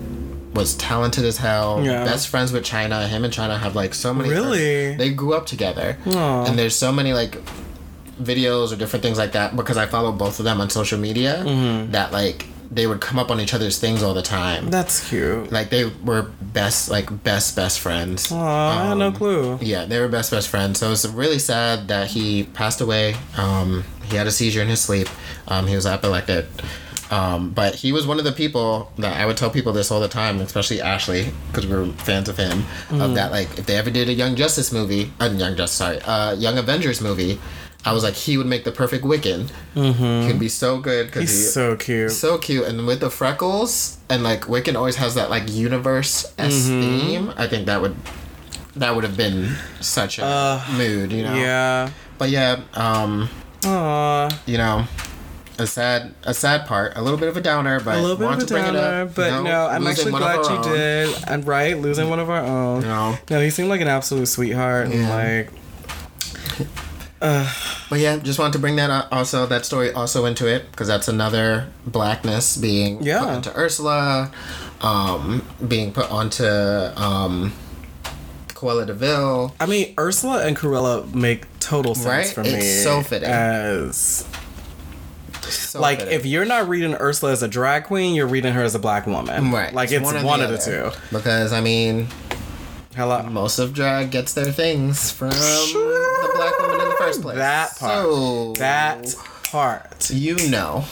Was talented as hell. Yeah. Best friends with China. Him and China have like so many Really? they grew up together. Aw. And there's so many like videos or different things like that because I follow both of them on social media Mm-hmm. that like they would come up on each other's things all the time. That's cute. Like they were best like best best friends. Aw, I had no Um, clue. Yeah, they were best best friends. So it's really sad that he passed away. Um, he had a seizure in his sleep. Um, he was epileptic. Um, but he was one of the people that I would tell people this all the time, especially Ashley, because we were fans of him. Of that, like, if they ever did a Young Justice movie, uh, Young Justice, sorry, uh, Young Avengers movie, I was like, he would make the perfect Wiccan. Mm-hmm. He'd be so good because He's he so cute. so cute, and with the freckles, and like Wiccan always has that like universe s theme. I think that would that would have been such a mood, you know. Yeah. But yeah, um, Aw. you know, a sad a sad part, a little bit of a downer, but A little bit of a to bring it downer, up, but you know, no, I'm actually glad you own. did. And right, losing one of our own. No. No, he seemed like an absolute sweetheart, and Yeah. Like, But yeah, just wanted to bring that up, also that story also into it because that's another blackness being put Yeah. into Ursula, um, being put onto um, Cruella de Vil. I mean, Ursula and Cruella make total sense Right? for It's me. so fitting. As So like, fitting. if you're not reading Ursula as a drag queen, you're reading her as a black woman. right, Like it's, one, or of the two. Because I mean, Hello. most of drag gets their things from the black woman in the first place. That part. So That part. you know,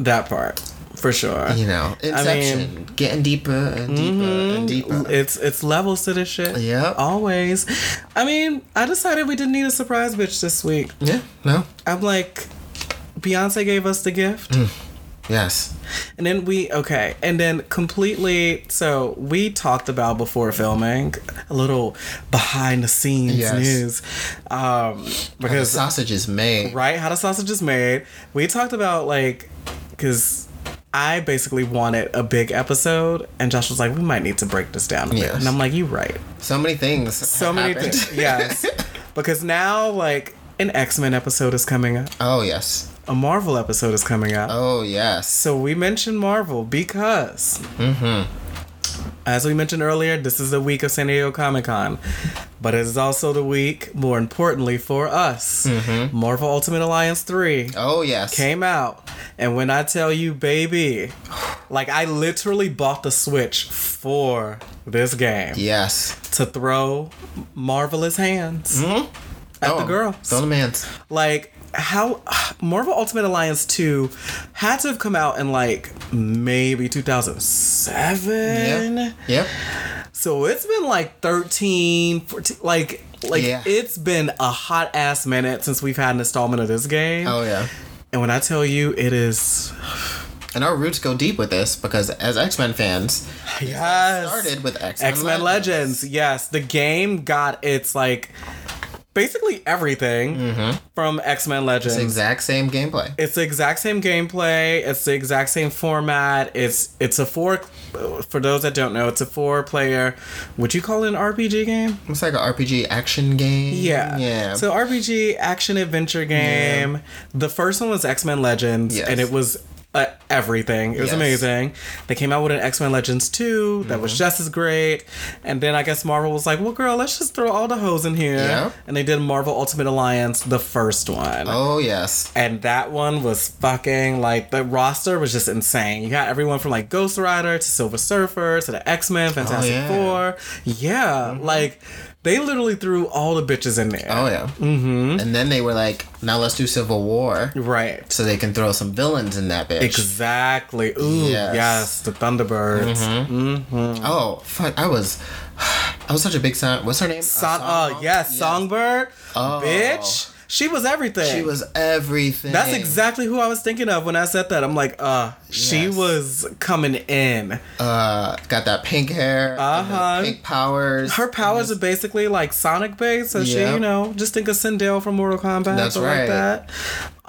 That part. For sure. you know, Inception, getting deeper and deeper and deeper. It's it's levels to this shit. Yep. Always. I mean, I decided we didn't need a surprise bitch this week. Yeah, no, I'm like, Beyonce gave us the gift. Mm. Yes, And then we, okay. And then completely, so we talked about before filming a little behind the scenes Yes. news. Um, because because, sausage is made. right, how the sausage is made. We talked about like, because I basically wanted a big episode, and Josh was like, we might need to break this down a bit. Yes. And I'm like, "You're right. So many things. So many happened. things. Yes. because now, like, an X Men episode is coming up, oh yes. A Marvel episode is coming up. Oh yes. So we mentioned Marvel because, Mm-hmm. as we mentioned earlier, this is the week of San Diego Comic Con, but it is also the week, more importantly for us, Mm-hmm. Marvel Ultimate Alliance 3 Oh yes. came out. And when I tell you, baby, like I literally bought the Switch for this game Yes. to throw marvelous hands at the Oh, girls. Throw the man's. like how Marvel Ultimate Alliance 2 had to have come out in like maybe 2007. Yeah. Yep. So it's been like 13, 14, like like Yeah. it's been a hot ass minute since we've had an installment of this game. Oh yeah. And when I tell you it is And our roots go deep with this because as X Men fans, yes. started with X Men. X Men Legends. Yes, the game got its like basically everything mm-hmm. from X Men Legends. It's the exact same gameplay. It's the exact same gameplay. It's the exact same format. It's it's a four. For those that don't know, it's a four player. Would you call it an RPG game? It's like an RPG action game. Yeah. Yeah. So RPG action adventure game. The first one was X Men Legends, Yes. and it was. Uh, everything. It was Yes. amazing. They came out with an X Men Legends 2 that Mm-hmm. was just as great. And then I guess Marvel was like, well, girl, let's just throw all the hoes in here. Yeah. And they did Marvel Ultimate Alliance, the first one. oh yes. And that one was fucking like the roster was just insane. You got everyone from like Ghost Rider to Silver Surfer to the X Men, Fantastic yeah. Four. Yeah, like they literally threw all the bitches in there. Oh yeah. Mm-hmm. And then they were like, now let's do Civil War, Right. so they can throw some villains in that bitch. Exactly. Ooh, yes, Yes. the Thunderbolts. Oh fuck! I was, I was such a big son. What's her name? Son- Uh, uh, yes, Songbird. Oh. Bitch. She was everything. She was everything. That's exactly who I was thinking of when I said that. I'm like, uh, she Yes. was coming in. Uh, got that pink hair. Uh-huh. Pink powers. Her powers are basically like Sonic based, so she, you know, just think of Sindel from Mortal Kombat. That's right. Like that.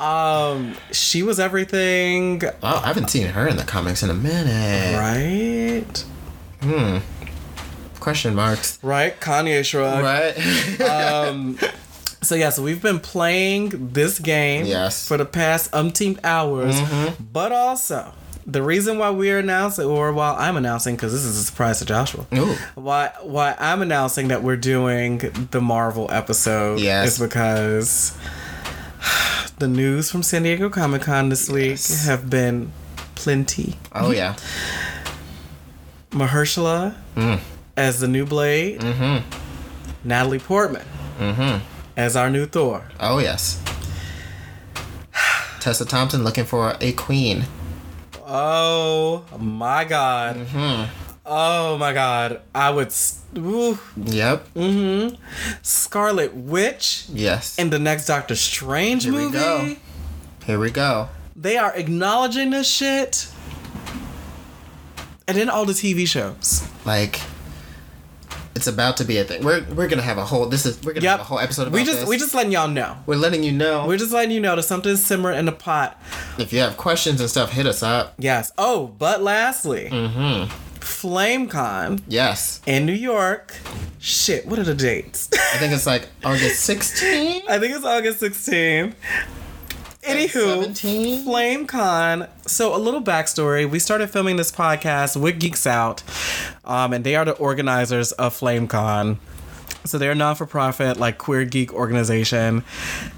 Um, she was everything, Oh, I haven't seen her in the comics in a minute. right? Hmm. Question marks. Right, Kanye shrug. Right. Um, so yeah, so we've been playing this game Yes. Mm-hmm. for the past umpteenth hours, but also. The reason why we're announcing, or while I'm announcing, because this is a surprise to Joshua, Ooh. why why I'm announcing that we're doing the Marvel episode Yes. is because the news from San Diego Comic Con this week Yes. have been plenty. oh yeah. Mahershala Mm. as the new Blade, Mm-hmm. Natalie Portman Mm-hmm. As our new Thor. Oh yes. Tessa Thompson looking for a queen. Oh my god. Mm-hmm. Oh my god. I would. Ooh. Yep. Scarlet Witch Yes. in the next Doctor Strange Here we go. Here we go. They are acknowledging this shit. And then all the TV shows. Like, it's about to be a thing. We're we're gonna have a whole. This is we're gonna have a whole episode about we just this. we just letting y'all know. we're letting you know. We're just letting you know that something's simmering in the pot. if you have questions and stuff, hit us up. Yes. Oh, but lastly, Mm-hmm. FlameCon Yes. in New York. Shit, what are the dates? I think it's like August 16th. I think it's August 16th. Anywho, 17? FlameCon. So a little backstory: we started filming this podcast with Geeks Out, um, and they are the organizers of FlameCon. So they're a non-for-profit, like queer geek organization.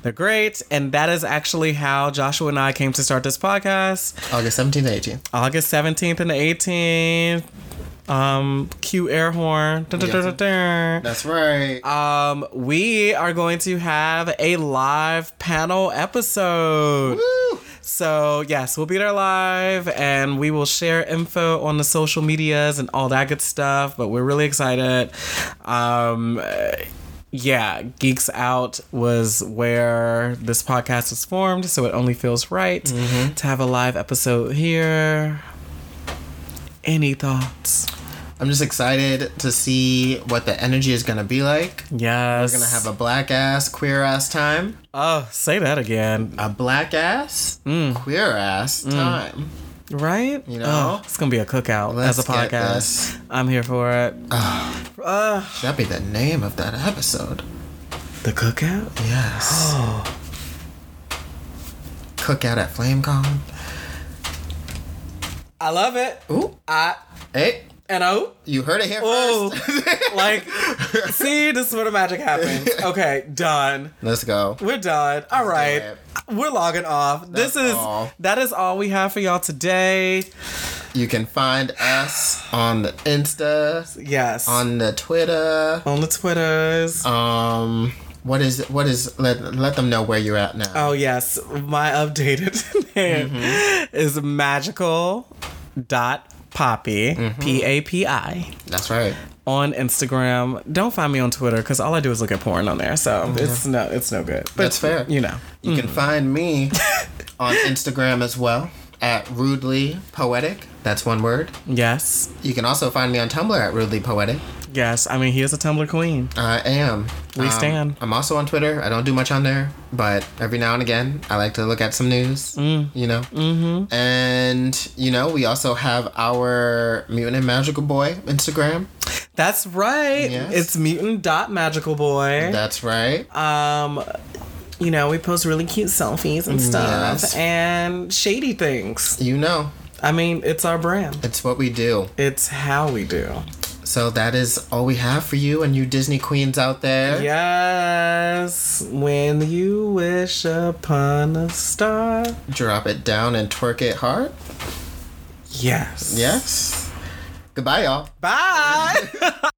They're great, and that is actually how Joshua and I came to start this podcast. August 17th and 18th. August 17th and the 18th. Um, cue air horn. That's right. Um, we are going to have a live panel episode. Woo! So, yes, we'll be there live and we will share info on the social medias and all that good stuff. But we're really excited. Um, yeah, Geeks Out was where this podcast was formed. So it only feels right to have a live episode here. Any thoughts? I'm just excited to see what the energy is gonna be like. Yes. We're gonna have a black ass, queer ass time. Oh, say that again. A black ass, Mm. queer ass time. Right? You know? Oh, it's gonna be a cookout Let's as a podcast. I'm here for it. Uh, That'd be the name of that episode. the cookout? Yes. Oh. Cookout at FlameCon. I love it. Ooh. I Hey, and oh, you heard it here oh, first. like, see, this is where the magic happens. Okay, done. Let's go. We're done. All right, we're logging off. That's this is all. that is all we have for y'all today. You can find us on the Insta, Yes, on the Twitter. on the twitters. Um, what is what is let let them know where you're at now. Oh yes, my updated name Mm-hmm. is magical dot poppy Mm-hmm. p a p i That's right. on Instagram. Don't find me on Twitter because all I do is look at porn on there, so it's no it's no good. But Mm-hmm. That's fair. You know, You can find me on Instagram as well at rudely poetic. That's one word. yes, You can also find me on Tumblr at rudely poetic. Yes. I mean, he is a Tumblr queen. I am. We Um, stand. I'm also on Twitter. I don't do much on there, but every now and again, I like to look at some news. Mm. You know. Mm-hmm. And you know, we also have our mutant and magical boy Instagram. That's right. Yes. It's mutant dot magical boy. That's right. um. You know, we post really cute selfies and stuff Yes. and shady things. You know, I mean, it's our brand. it's what we do. It's how we do. So that is all we have for you and you Disney queens out there. Yes, when you wish upon a star. Drop it down and twerk it hard. Yes. Yes. Goodbye, y'all. Bye.